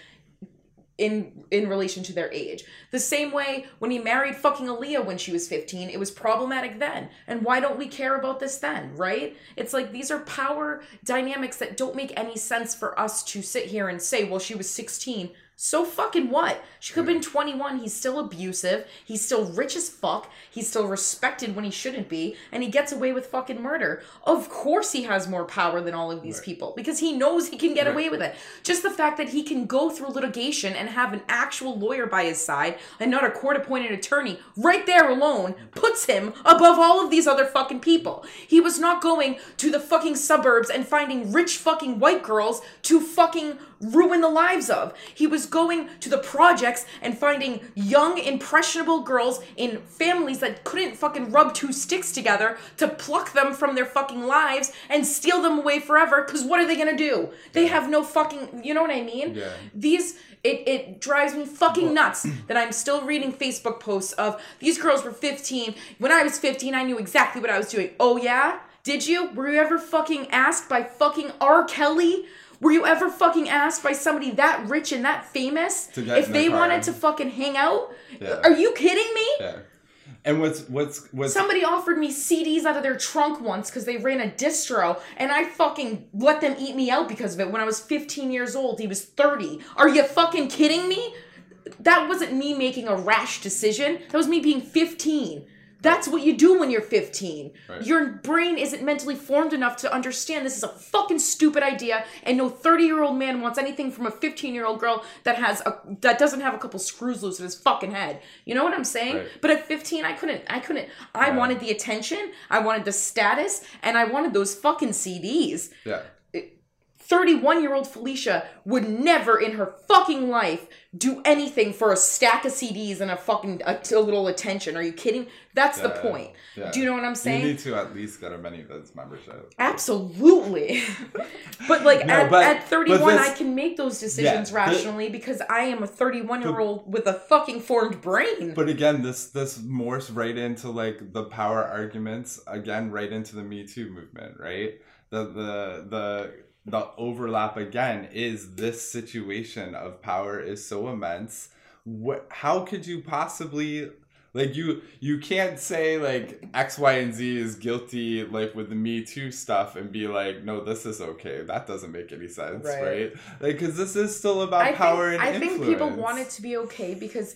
[SPEAKER 3] in in relation to their age. The same way when he married fucking Aaliyah when she was 15, it was problematic then. And why don't we care about this then, right? It's like these are power dynamics that don't make any sense for us to sit here and say, well, she was 16. So fucking what? She could have been 21. He's still abusive. He's still rich as fuck. He's still respected when he shouldn't be. And he gets away with fucking murder. Of course he has more power than all of these
[SPEAKER 2] Right.
[SPEAKER 3] people because he knows he can get
[SPEAKER 2] Right.
[SPEAKER 3] away with it. Just the fact that he can go through litigation and have an actual lawyer by his side and not a court appointed attorney right there alone puts him above all of these other fucking people. He was not going to the fucking suburbs and finding rich fucking white girls to fucking ruin the lives of. He was going to the projects and finding young, impressionable girls in families that couldn't fucking rub two sticks together to pluck them from their fucking lives and steal them away forever. Because what are they gonna do? They have no fucking. You know what I mean?
[SPEAKER 2] Yeah.
[SPEAKER 3] These. It, it drives me fucking nuts that I'm still reading Facebook posts of these girls were 15. When I was 15, I knew exactly what I was doing. Oh, yeah? Did you? Were you ever fucking asked by fucking R. Kelly? Were you ever fucking asked by somebody that rich and that famous
[SPEAKER 2] To get
[SPEAKER 3] if they wanted to fucking hang out?
[SPEAKER 2] Yeah.
[SPEAKER 3] Are you kidding me?
[SPEAKER 2] Yeah. And what's what's what's
[SPEAKER 3] Somebody offered me CDs out of their trunk once because they ran a distro, and I fucking let them eat me out because of it. When I was 15 years old, he was 30. Are you fucking kidding me? That wasn't me making a rash decision. That was me being 15. That's what you do when you're 15.
[SPEAKER 2] Right.
[SPEAKER 3] Your brain isn't mentally formed enough to understand this is a fucking stupid idea, and no 30 year old man wants anything from a 15 year old girl that has a that doesn't have a couple screws loose in his fucking head. You know what I'm saying?
[SPEAKER 2] Right.
[SPEAKER 3] But at 15, I couldn't. I couldn't. I wanted the attention. I wanted the status, and I wanted those fucking CDs.
[SPEAKER 2] yeah.
[SPEAKER 3] 31 year old Felicia would never in her fucking life do anything for a stack of CDs and a fucking a, a little attention. Are you kidding? That's the point.
[SPEAKER 2] Yeah.
[SPEAKER 3] Do you know what I'm saying?
[SPEAKER 2] You need to at least get a ManyVids membership.
[SPEAKER 3] Absolutely. but like
[SPEAKER 2] No,
[SPEAKER 3] at,
[SPEAKER 2] but-
[SPEAKER 3] at 31,
[SPEAKER 2] this-
[SPEAKER 3] I can make those decisions
[SPEAKER 2] the-
[SPEAKER 3] rationally because I am a 31 year old with a fucking formed brain.
[SPEAKER 2] But again, this this morphs right into like the power arguments again, right into the Me Too movement, right? The the the the overlap again is this situation of power is so immense. What? How could you possibly? Like you, you can't say like X, Y, and Z is guilty like with the Me Too stuff and be like, no, this is okay. That doesn't make any sense,
[SPEAKER 3] Right.
[SPEAKER 2] right? Like, because this is still about
[SPEAKER 3] I
[SPEAKER 2] power
[SPEAKER 3] think,
[SPEAKER 2] and
[SPEAKER 3] I
[SPEAKER 2] influence.
[SPEAKER 3] think people want it to be okay because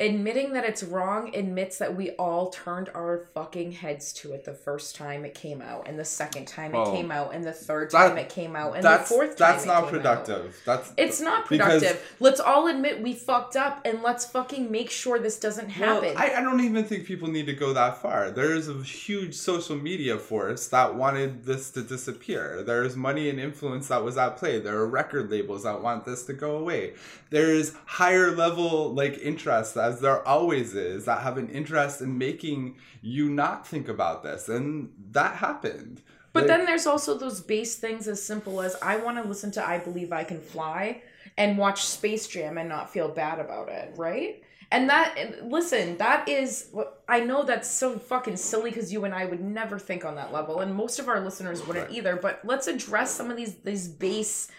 [SPEAKER 3] admitting that it's wrong admits that we all turned our fucking heads to it the first time it came out, and the second time
[SPEAKER 2] Well,
[SPEAKER 3] it oh. came out, and the third
[SPEAKER 2] that-
[SPEAKER 3] time it came out, and the fourth time
[SPEAKER 2] that's
[SPEAKER 3] it
[SPEAKER 2] not
[SPEAKER 3] came out.
[SPEAKER 2] productive. That's
[SPEAKER 3] It's not productive. let's all admit we fucked up and let's fucking make sure this doesn't
[SPEAKER 2] Well,
[SPEAKER 3] happen.
[SPEAKER 2] I, I don't even think people need to go that far. There's a huge social media force that wanted this to disappear. There's money and influence that was at play. There are record labels that want this to go away. There's higher level like interests, as there always is, that have an interest in making you not think about this, and that happened.
[SPEAKER 3] But
[SPEAKER 2] Like,
[SPEAKER 3] then there's also those base things as simple as I want to listen to I Believe I Can Fly and watch Space Jam and not feel bad about it, right? And that, listen, that is, I know that's so fucking silly because you and I would never think on that level, and most of our listeners wouldn't either. But let's address some of these these base,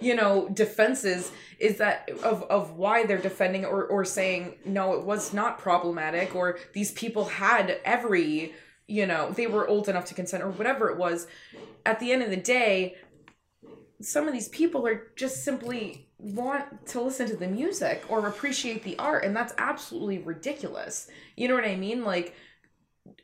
[SPEAKER 3] you know, defenses is that of of why they're defending or or saying no, it was not problematic, or these people had every you know, they were old enough to consent or whatever it was. At the end of the day, some of these people are just simply want to listen to the music or appreciate the art and that's absolutely ridiculous. You know what I mean? Like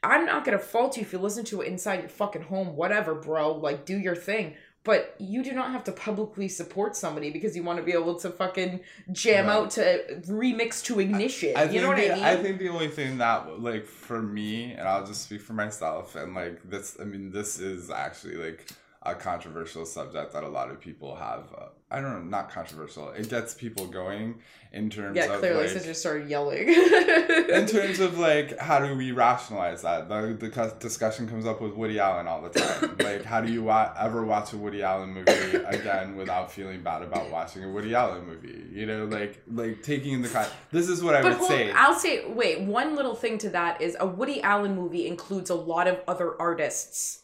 [SPEAKER 3] I'm not to fault you if you listen to it inside your fucking home, whatever, bro. Like do your thing. But you do not have to publicly support somebody because you want to be able to fucking jam
[SPEAKER 2] Right.
[SPEAKER 3] out to remix to ignition.
[SPEAKER 2] I
[SPEAKER 3] you know what
[SPEAKER 2] the,
[SPEAKER 3] I mean?
[SPEAKER 2] I think the only thing that like for me, and I'll just speak for myself, and like this, I mean, this is actually like a controversial subject that a lot of people have. Uh, I don't know, not controversial. It gets people going in terms
[SPEAKER 3] yeah,
[SPEAKER 2] of
[SPEAKER 3] clearly,
[SPEAKER 2] like,
[SPEAKER 3] so just started yelling.
[SPEAKER 2] in terms of like how do we rationalize that the, the discussion comes up with woody allen all the time like how do you wa- ever watch a woody allen movie again without feeling bad about watching a woody allen movie you know like like taking in the con- this is what i
[SPEAKER 3] But
[SPEAKER 2] would
[SPEAKER 3] hold,
[SPEAKER 2] say
[SPEAKER 3] I'll say, wait, one little thing to that is a Woody Allen movie includes a lot of other artists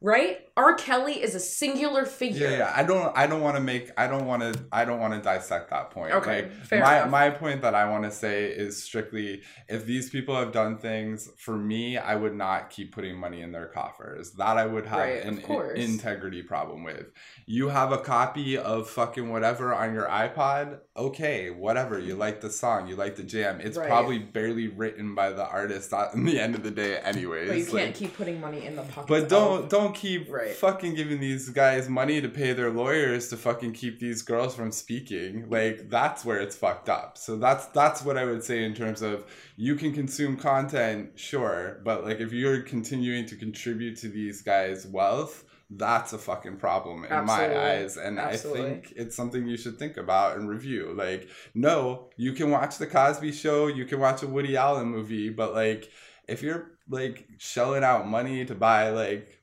[SPEAKER 3] right? R. Kelly is a singular figure.
[SPEAKER 2] Yeah, yeah. I don't. I don't want to make. I don't want to. I don't want to dissect that point.
[SPEAKER 3] Okay,
[SPEAKER 2] Like,
[SPEAKER 3] fair
[SPEAKER 2] my
[SPEAKER 3] enough.
[SPEAKER 2] my point that I want to say is strictly if these people have done things for me, I would not keep putting money in their coffers. That I would have
[SPEAKER 3] Right,
[SPEAKER 2] an
[SPEAKER 3] of
[SPEAKER 2] in- integrity problem with. You have a copy of fucking whatever on your iPod. Okay, whatever. You like the song. You like the jam. It's
[SPEAKER 3] Right.
[SPEAKER 2] probably barely written by the artist at the end of the day, anyways.
[SPEAKER 3] But you can't
[SPEAKER 2] Like,
[SPEAKER 3] keep putting money in the pocket.
[SPEAKER 2] but don't don't keep
[SPEAKER 3] Right.
[SPEAKER 2] Fucking giving these guys money to pay their lawyers to fucking keep these girls from speaking. Like that's where it's fucked up. So that's that's what I would say in terms of you can consume content, sure, but like if you're continuing to contribute to these guys' wealth, that's a fucking problem in
[SPEAKER 3] Absolutely.
[SPEAKER 2] my eyes. And
[SPEAKER 3] Absolutely.
[SPEAKER 2] I think it's something you should think about and review. Like, no, you can watch the Cosby show, you can watch a Woody Allen movie, but like if you're like shelling out money to buy like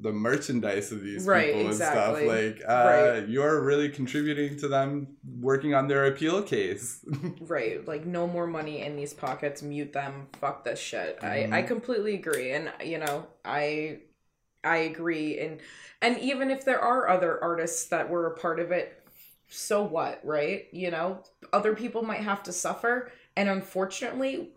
[SPEAKER 2] the merchandise of these
[SPEAKER 3] Right,
[SPEAKER 2] people
[SPEAKER 3] exactly.
[SPEAKER 2] and stuff like uh
[SPEAKER 3] Right.
[SPEAKER 2] you're really contributing to them working on their appeal case
[SPEAKER 3] Right, like no more money in these pockets. Mute them. Fuck this shit.
[SPEAKER 2] Mhm.
[SPEAKER 3] I I completely agree, and you know I I agree, and and even if there are other artists that were a part of it, so what, right? You know, other people might have to suffer, and unfortunately,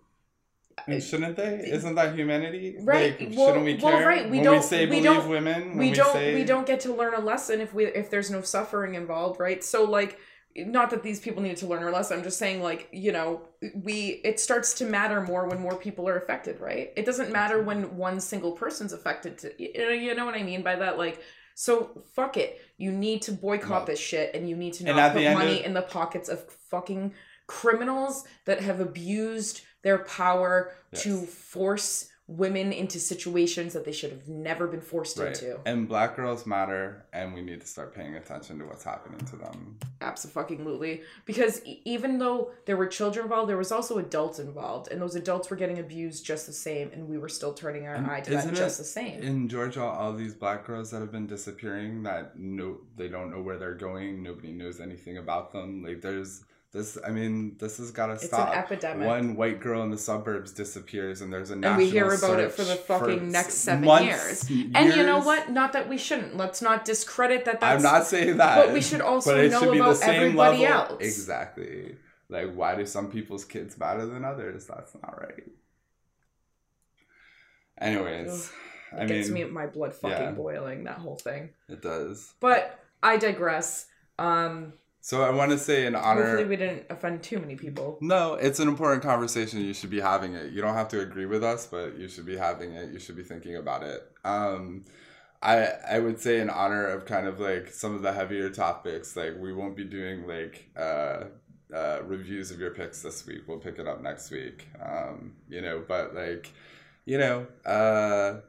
[SPEAKER 2] and shouldn't they? isn't that humanity?
[SPEAKER 3] Right,
[SPEAKER 2] like
[SPEAKER 3] well-
[SPEAKER 2] shouldn't we
[SPEAKER 3] well,
[SPEAKER 2] care
[SPEAKER 3] right, we
[SPEAKER 2] when
[SPEAKER 3] don't-
[SPEAKER 2] say
[SPEAKER 3] we
[SPEAKER 2] believe
[SPEAKER 3] don't-
[SPEAKER 2] women when
[SPEAKER 3] we don't
[SPEAKER 2] say
[SPEAKER 3] we don't get to learn a lesson if we if there's no suffering involved right? So like not that these people need to learn a lesson i'm just saying like you know we it starts to matter more when more people are affected right? It doesn't matter mm-hmm. when one single person's affected to you know, you know what i mean by that? Like so fuck it. You need to boycott
[SPEAKER 2] No.
[SPEAKER 3] this shit and you need to not put money
[SPEAKER 2] of-
[SPEAKER 3] in the pockets of fucking criminals that have abused their power to force women into situations that they should have never been forced
[SPEAKER 2] right
[SPEAKER 3] into.
[SPEAKER 2] and black girls matter and we need to start paying attention to what's happening to them
[SPEAKER 3] Absolutely. Because even though there were children involved, there was also adults involved, and those adults were getting abused just the same, and we were still turning our
[SPEAKER 2] And
[SPEAKER 3] eye to that just the same.
[SPEAKER 2] in Georgia, all these black girls that have been disappearing that no, they don't know where they're going. Nobody knows anything about them. Like there's this. I mean, this has got to stop.
[SPEAKER 3] It's an epidemic.
[SPEAKER 2] One white girl in the suburbs disappears, and there's a
[SPEAKER 3] and
[SPEAKER 2] national
[SPEAKER 3] we hear about it for the fucking
[SPEAKER 2] s-
[SPEAKER 3] next seven
[SPEAKER 2] months,
[SPEAKER 3] years. And you know what? Not that we shouldn't. Let's not discredit that. That's,
[SPEAKER 2] I'm not saying that.
[SPEAKER 3] But we should also know
[SPEAKER 2] should
[SPEAKER 3] about everybody
[SPEAKER 2] level.
[SPEAKER 3] else.
[SPEAKER 2] Exactly. Like, why do some people's kids matter than others? That's not right. Anyways,
[SPEAKER 3] It
[SPEAKER 2] I
[SPEAKER 3] gets
[SPEAKER 2] mean,
[SPEAKER 3] me my blood fucking
[SPEAKER 2] yeah.
[SPEAKER 3] boiling. That whole thing.
[SPEAKER 2] it does.
[SPEAKER 3] But I digress. Um,
[SPEAKER 2] So I want to say in honor.
[SPEAKER 3] hopefully we didn't offend too many people.
[SPEAKER 2] No, it's an important conversation. You should be having it. You don't have to agree with us, but you should be having it. You should be thinking about it. Um, I I would say in honor of kind of like some of the heavier topics, like we won't be doing like uh, uh, reviews of your picks this week. We'll pick it up next week. Um, you know, but like, you know, uh,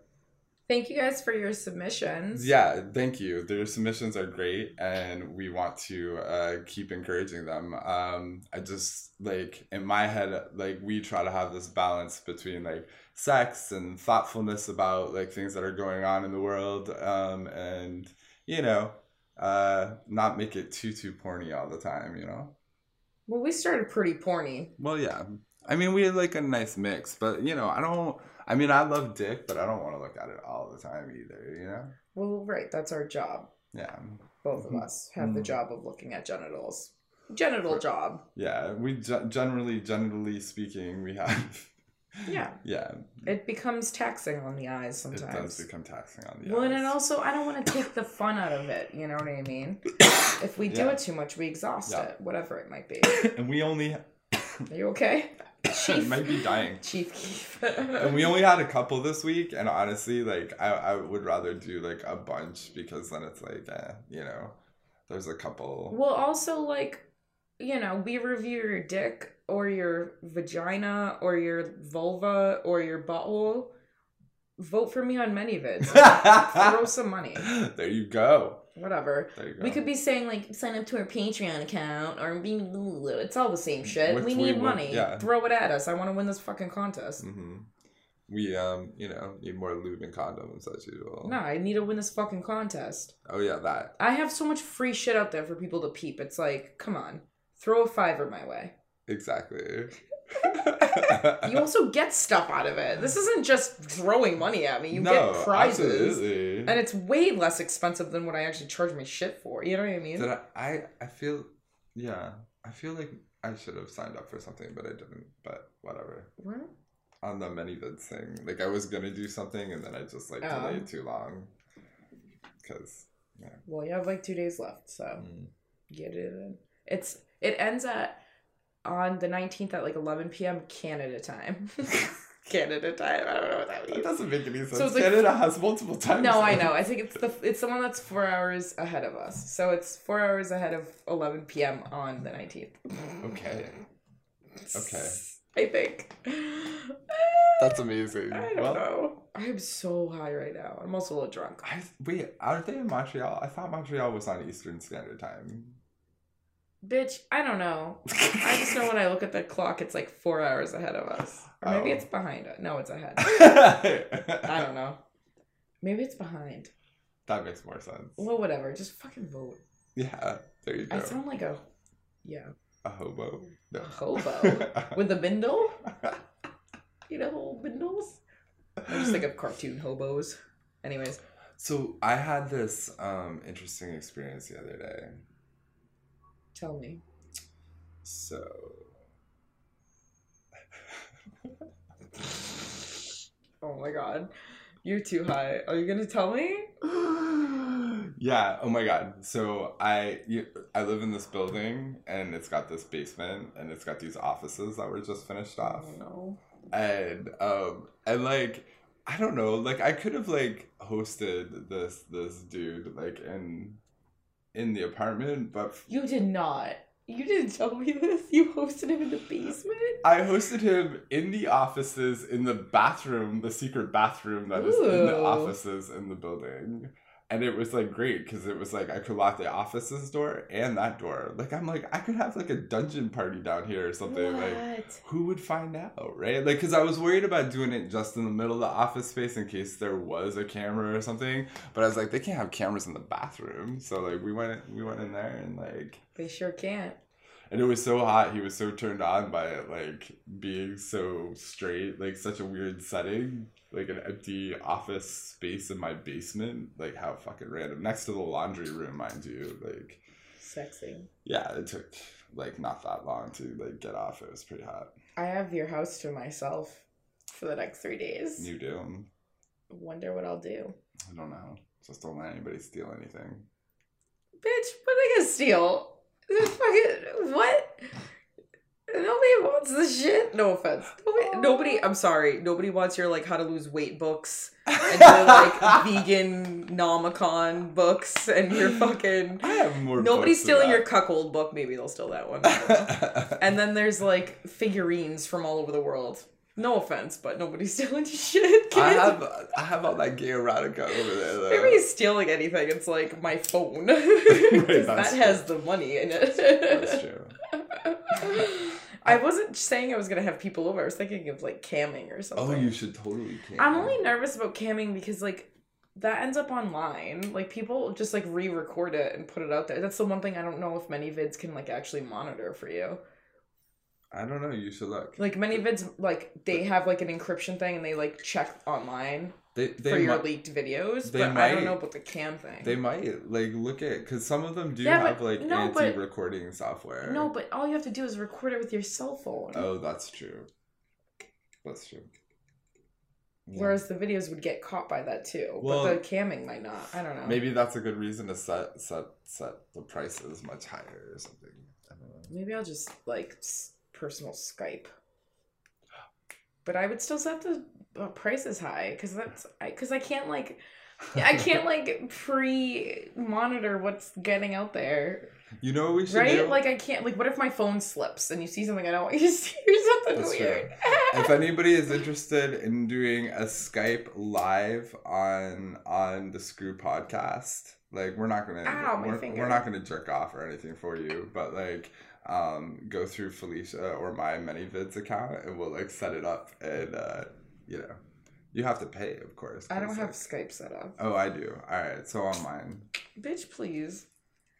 [SPEAKER 3] Thank you guys for your submissions.
[SPEAKER 2] yeah, thank you. Their submissions are great, and we want to uh, keep encouraging them. Um, I just like in my head, like we try to have this balance between like sex and thoughtfulness about like things that are going on in the world, um, and you know, uh, not make it too too porny all the time. You know.
[SPEAKER 3] Well, we started pretty porny.
[SPEAKER 2] Well, yeah. I mean, we had like a nice mix, but you know, I don't. I mean, I love dick, but I don't want to look at it all the time either. You know.
[SPEAKER 3] Well, right, that's our job.
[SPEAKER 2] Yeah.
[SPEAKER 3] Both of
[SPEAKER 2] Mhm.
[SPEAKER 3] us have the
[SPEAKER 2] Mhm.
[SPEAKER 3] job of looking at genitals. Genital job.
[SPEAKER 2] Yeah, we ge- generally, generally speaking, we have.
[SPEAKER 3] Yeah.
[SPEAKER 2] yeah,
[SPEAKER 3] It becomes taxing on the eyes sometimes.
[SPEAKER 2] it does become taxing on the eyes.
[SPEAKER 3] well, and also, I don't want to take the fun out of it. You know what I mean? If we do
[SPEAKER 2] Yeah.
[SPEAKER 3] it too much, we exhaust
[SPEAKER 2] Yeah.
[SPEAKER 3] it, whatever it might be.
[SPEAKER 2] and we only
[SPEAKER 3] Are you okay? Chief.
[SPEAKER 2] might be dying.
[SPEAKER 3] Chief Keef.
[SPEAKER 2] And we only had a couple this week, and honestly, like I, I would rather do like a bunch because then it's like, eh, you know, there's a couple.
[SPEAKER 3] Well, also like, you know, we review your dick or your vagina or your vulva or your butthole. Vote for me on ManyVids. Throw some money.
[SPEAKER 2] There you go.
[SPEAKER 3] Whatever.
[SPEAKER 2] There you go.
[SPEAKER 3] We could be saying like sign up to our Patreon account or be it's all the same shit.
[SPEAKER 2] Which
[SPEAKER 3] we
[SPEAKER 2] we
[SPEAKER 3] need
[SPEAKER 2] will-
[SPEAKER 3] money.
[SPEAKER 2] yeah.
[SPEAKER 3] Throw it at us. I want to win this fucking contest.
[SPEAKER 2] hmm We um, you know, need more lube and condoms as usual.
[SPEAKER 3] No, I need to win this fucking contest.
[SPEAKER 2] Oh yeah, that.
[SPEAKER 3] I have so much free shit out there for people to peep. It's like, come on, throw a fiver my way.
[SPEAKER 2] Exactly.
[SPEAKER 3] You also get stuff out of it. This isn't just throwing money at me. You
[SPEAKER 2] no,
[SPEAKER 3] get prizes.
[SPEAKER 2] absolutely.
[SPEAKER 3] And it's way less expensive than what I actually charge my shit for. You know what I mean?
[SPEAKER 2] Did I, I? I feel, yeah. I feel like I should have signed up for something, but I didn't. But whatever.
[SPEAKER 3] What?
[SPEAKER 2] On the ManyVids thing, like I was gonna do something, and then I just like
[SPEAKER 3] Oh.
[SPEAKER 2] delayed too long. Cause yeah.
[SPEAKER 3] Well, you have like two days left, so
[SPEAKER 2] mm,
[SPEAKER 3] get it in. It's it ends at on the nineteenth at like eleven p.m. Canada time. Canada time. I don't know what that means.
[SPEAKER 2] that doesn't make any sense.
[SPEAKER 3] it's like-
[SPEAKER 2] Canada has multiple time.
[SPEAKER 3] No, I know. I think it's the it's the one that's four hours ahead of us. So it's four hours ahead of eleven p.m. on the nineteenth.
[SPEAKER 2] Okay, okay,
[SPEAKER 3] I think.
[SPEAKER 2] that's amazing.
[SPEAKER 3] I don't
[SPEAKER 2] Well,
[SPEAKER 3] know. I'm so high right now. I'm also a little drunk.
[SPEAKER 2] I wait. Aren't they in Montreal? I thought Montreal was on Eastern Standard Time.
[SPEAKER 3] Bitch, I don't know. I just know when I look at the clock, it's like four hours ahead of us. Or maybe
[SPEAKER 2] Oh.
[SPEAKER 3] it's behind us. No, it's ahead.
[SPEAKER 2] I
[SPEAKER 3] don't know. Maybe it's behind.
[SPEAKER 2] That makes more sense.
[SPEAKER 3] Well, whatever. Just fucking vote.
[SPEAKER 2] Yeah, there you go.
[SPEAKER 3] I sound like a, yeah,
[SPEAKER 2] a hobo.
[SPEAKER 3] a hobo with a bindle. You know, whole bindles. I just think of cartoon hobos. Anyways,
[SPEAKER 2] so I had this um interesting experience the other day.
[SPEAKER 3] Tell me.
[SPEAKER 2] So
[SPEAKER 3] Oh my god, you're too high. Are you gonna tell me?
[SPEAKER 2] yeah. Oh my god. So I you, I live in this building and it's got this basement and it's got these offices that were just finished off.
[SPEAKER 3] Oh no.
[SPEAKER 2] and um and like I don't know, like I could have like hosted this this dude like in in the apartment, but
[SPEAKER 3] You did not. You didn't tell me this. You hosted him in the basement.
[SPEAKER 2] I hosted him in the offices in the bathroom, the secret bathroom that is in the offices in the building. And it was like great because it was like I could lock the offices door and that door. Like I'm like I could have like a dungeon party down here or something. Like who would find out, right? Like, because I was worried about doing it just in the middle of the office space in case there was a camera or something. But I was like, they can't have cameras in the bathroom, so like we went we went in there and like,
[SPEAKER 3] They sure can't.
[SPEAKER 2] And it was so hot. He was so turned on by it, like being so straight, like such a weird setting, like an empty office space in my basement. Like how fucking random, next to the laundry room, mind you. Like,
[SPEAKER 3] Sexy.
[SPEAKER 2] yeah, it took like not that long to like get off. It was pretty hot.
[SPEAKER 3] I have your house to myself for the next three days.
[SPEAKER 2] You do.
[SPEAKER 3] Wonder what I'll do.
[SPEAKER 2] I don't know. Just don't let anybody steal anything.
[SPEAKER 3] Bitch, what are they gonna steal? Fucking what? Nobody wants this shit. No offense. Nobody, nobody. I'm sorry. Nobody wants your like how to lose weight books and your like vegan nomicon books and your fucking.
[SPEAKER 2] I have more.
[SPEAKER 3] Nobody's stealing your cuckold book. Maybe they'll steal that one. I don't know. and then there's like figurines from all over the world. No offense, but nobody's stealing shit.
[SPEAKER 2] I have I have all that gay erotica over there. Though.
[SPEAKER 3] If anybody's stealing anything, it's like my phone. 'Cause that
[SPEAKER 2] that's
[SPEAKER 3] has the money in it.
[SPEAKER 2] That's true.
[SPEAKER 3] I wasn't saying I was gonna have people over. I was thinking of like camming or oh, something.
[SPEAKER 2] Oh, you should totally. Can.
[SPEAKER 3] I'm only nervous about camming because like that ends up online. Like people just like re-record it and put it out there. That's the one thing I don't know if ManyVids can like actually monitor for you.
[SPEAKER 2] I don't know. You should look.
[SPEAKER 3] Like ManyVids, like they have like an encryption thing and they like check online
[SPEAKER 2] They
[SPEAKER 3] for your
[SPEAKER 2] might,
[SPEAKER 3] leaked videos.
[SPEAKER 2] they
[SPEAKER 3] but I don't know about the cam thing.
[SPEAKER 2] they might like look at because some of them do
[SPEAKER 3] Yeah, but-
[SPEAKER 2] have like
[SPEAKER 3] no,
[SPEAKER 2] anti-recording software.
[SPEAKER 3] no, but all you have to do is record it with your cell phone.
[SPEAKER 2] Oh, that's true. That's true. Yeah.
[SPEAKER 3] Whereas the videos would get caught by that too,
[SPEAKER 2] Well,
[SPEAKER 3] but the camming might not. I don't know.
[SPEAKER 2] maybe that's a good reason to set set set the prices much higher or something. I don't know.
[SPEAKER 3] Maybe I'll just like personal Skype. But I would still set the uh, prices high because that's because I, can't like I can't like pre monitor what's getting out there,
[SPEAKER 2] You know what we should
[SPEAKER 3] right?
[SPEAKER 2] do?
[SPEAKER 3] Like I can't like what if my phone slips and you see something I don't want you to see or something
[SPEAKER 2] That's
[SPEAKER 3] weird.
[SPEAKER 2] if anybody is interested in doing a Skype live on on the Screw podcast, like we're not gonna
[SPEAKER 3] Ow,
[SPEAKER 2] we're,
[SPEAKER 3] finger.
[SPEAKER 2] we're not gonna jerk off or anything for you, but like um go through Felicia or my ManyVids account and we'll like set it up and uh you know you have to pay of course.
[SPEAKER 3] I don't have
[SPEAKER 2] like-
[SPEAKER 3] Skype set up.
[SPEAKER 2] Oh, I do. All right, so on mine.
[SPEAKER 3] Bitch, please.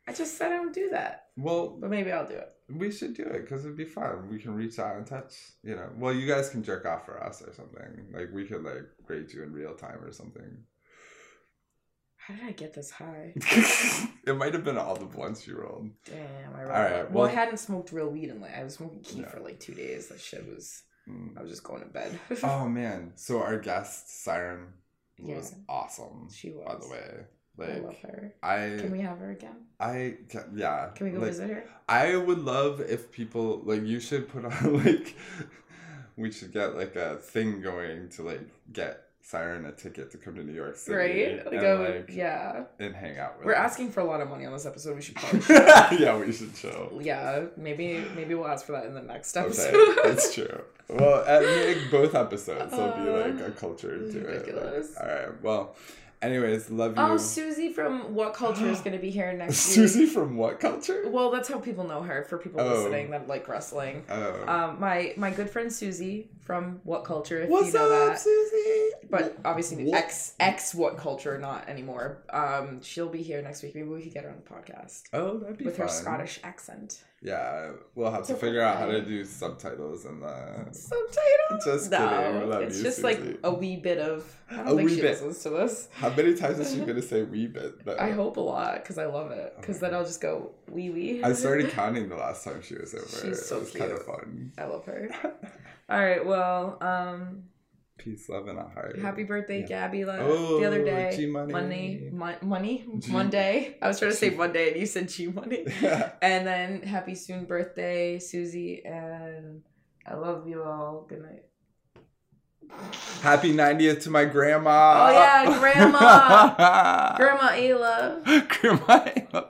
[SPEAKER 3] I just said I don't do that,
[SPEAKER 2] Well,
[SPEAKER 3] but maybe I'll do it.
[SPEAKER 2] we should do it because it'd be fun. We can reach out and touch. You know, well, you guys can jerk off for us or something. Like we could like grade you in real time or something.
[SPEAKER 3] How did I get this high?
[SPEAKER 2] it might have been all the blunts you rolled.
[SPEAKER 3] Damn, I
[SPEAKER 2] All
[SPEAKER 3] rolled
[SPEAKER 2] right,
[SPEAKER 3] up. Well,
[SPEAKER 2] well-
[SPEAKER 3] I hadn't smoked real weed in like I was smoking kief
[SPEAKER 2] Yeah.
[SPEAKER 3] for like two days. That shit was.
[SPEAKER 2] Mm.
[SPEAKER 3] I was just going to bed.
[SPEAKER 2] Oh man! So our guest Siren was awesome.
[SPEAKER 3] She was.
[SPEAKER 2] by the way.
[SPEAKER 3] I love her.
[SPEAKER 2] I,
[SPEAKER 3] Can we have her again?
[SPEAKER 2] I, ca- yeah.
[SPEAKER 3] Can we go
[SPEAKER 2] like,
[SPEAKER 3] visit her?
[SPEAKER 2] I would love if people like you should put on like we should get like a thing going to like get Siren a ticket to come to New York City,
[SPEAKER 3] Right? Like,
[SPEAKER 2] and, like,
[SPEAKER 3] yeah.
[SPEAKER 2] and hang out with.
[SPEAKER 3] We're
[SPEAKER 2] us.
[SPEAKER 3] asking for a lot of money on this episode. We should probably.
[SPEAKER 2] yeah, we should chill.
[SPEAKER 3] yeah, maybe maybe we'll ask for that in the next
[SPEAKER 2] Okay,
[SPEAKER 3] episode.
[SPEAKER 2] that's true. Well, at like both episodes, there'll be
[SPEAKER 3] Uh,
[SPEAKER 2] like a culture to it.
[SPEAKER 3] ridiculous.
[SPEAKER 2] Like, all right. Well, anyways, love you.
[SPEAKER 3] Oh, Suzie from What Culture is going to be here next Suzie
[SPEAKER 2] from what culture?
[SPEAKER 3] Well, that's how people know her. For people
[SPEAKER 2] Oh.
[SPEAKER 3] listening that like wrestling,
[SPEAKER 2] Oh.
[SPEAKER 3] um, my my good friend Suzie from What Culture. If
[SPEAKER 2] What's
[SPEAKER 3] you know
[SPEAKER 2] up,
[SPEAKER 3] that.
[SPEAKER 2] Suzie?
[SPEAKER 3] but obviously
[SPEAKER 2] What?
[SPEAKER 3] ex ex what culture not anymore um she'll be here next week maybe we could get her on the podcast
[SPEAKER 2] Oh, that'd be
[SPEAKER 3] with
[SPEAKER 2] fun.
[SPEAKER 3] her scottish accent
[SPEAKER 2] Yeah, we'll have to figure out how to do subtitles and the.
[SPEAKER 3] Subtitles?
[SPEAKER 2] Just kidding.
[SPEAKER 3] No
[SPEAKER 2] love
[SPEAKER 3] it's
[SPEAKER 2] you,
[SPEAKER 3] just like a wee bit of i don't
[SPEAKER 2] A
[SPEAKER 3] think
[SPEAKER 2] wee
[SPEAKER 3] she
[SPEAKER 2] bit.
[SPEAKER 3] listens to this
[SPEAKER 2] How many times is she gonna say "wee bit"? Though?
[SPEAKER 3] i hope a lot because i love it
[SPEAKER 2] Oh
[SPEAKER 3] because
[SPEAKER 2] my
[SPEAKER 3] then i'll just go wee wee
[SPEAKER 2] I started counting the last time she was over.
[SPEAKER 3] She's
[SPEAKER 2] it
[SPEAKER 3] so
[SPEAKER 2] was kind of
[SPEAKER 3] cute.
[SPEAKER 2] fun.
[SPEAKER 3] i love her all right well um
[SPEAKER 2] Peace, love, and a heart.
[SPEAKER 3] happy birthday
[SPEAKER 2] Yeah.
[SPEAKER 3] gabby la-
[SPEAKER 2] Oh,
[SPEAKER 3] the other day
[SPEAKER 2] G-Money.
[SPEAKER 3] money mon- money
[SPEAKER 2] G-
[SPEAKER 3] monday i was trying to say monday and you said g money And then happy soon birthday, Suzie, and I love you all. Good night.
[SPEAKER 2] Happy 90th to my grandma.
[SPEAKER 3] Oh, yeah, grandma. Grandma Ayla.
[SPEAKER 2] grandma.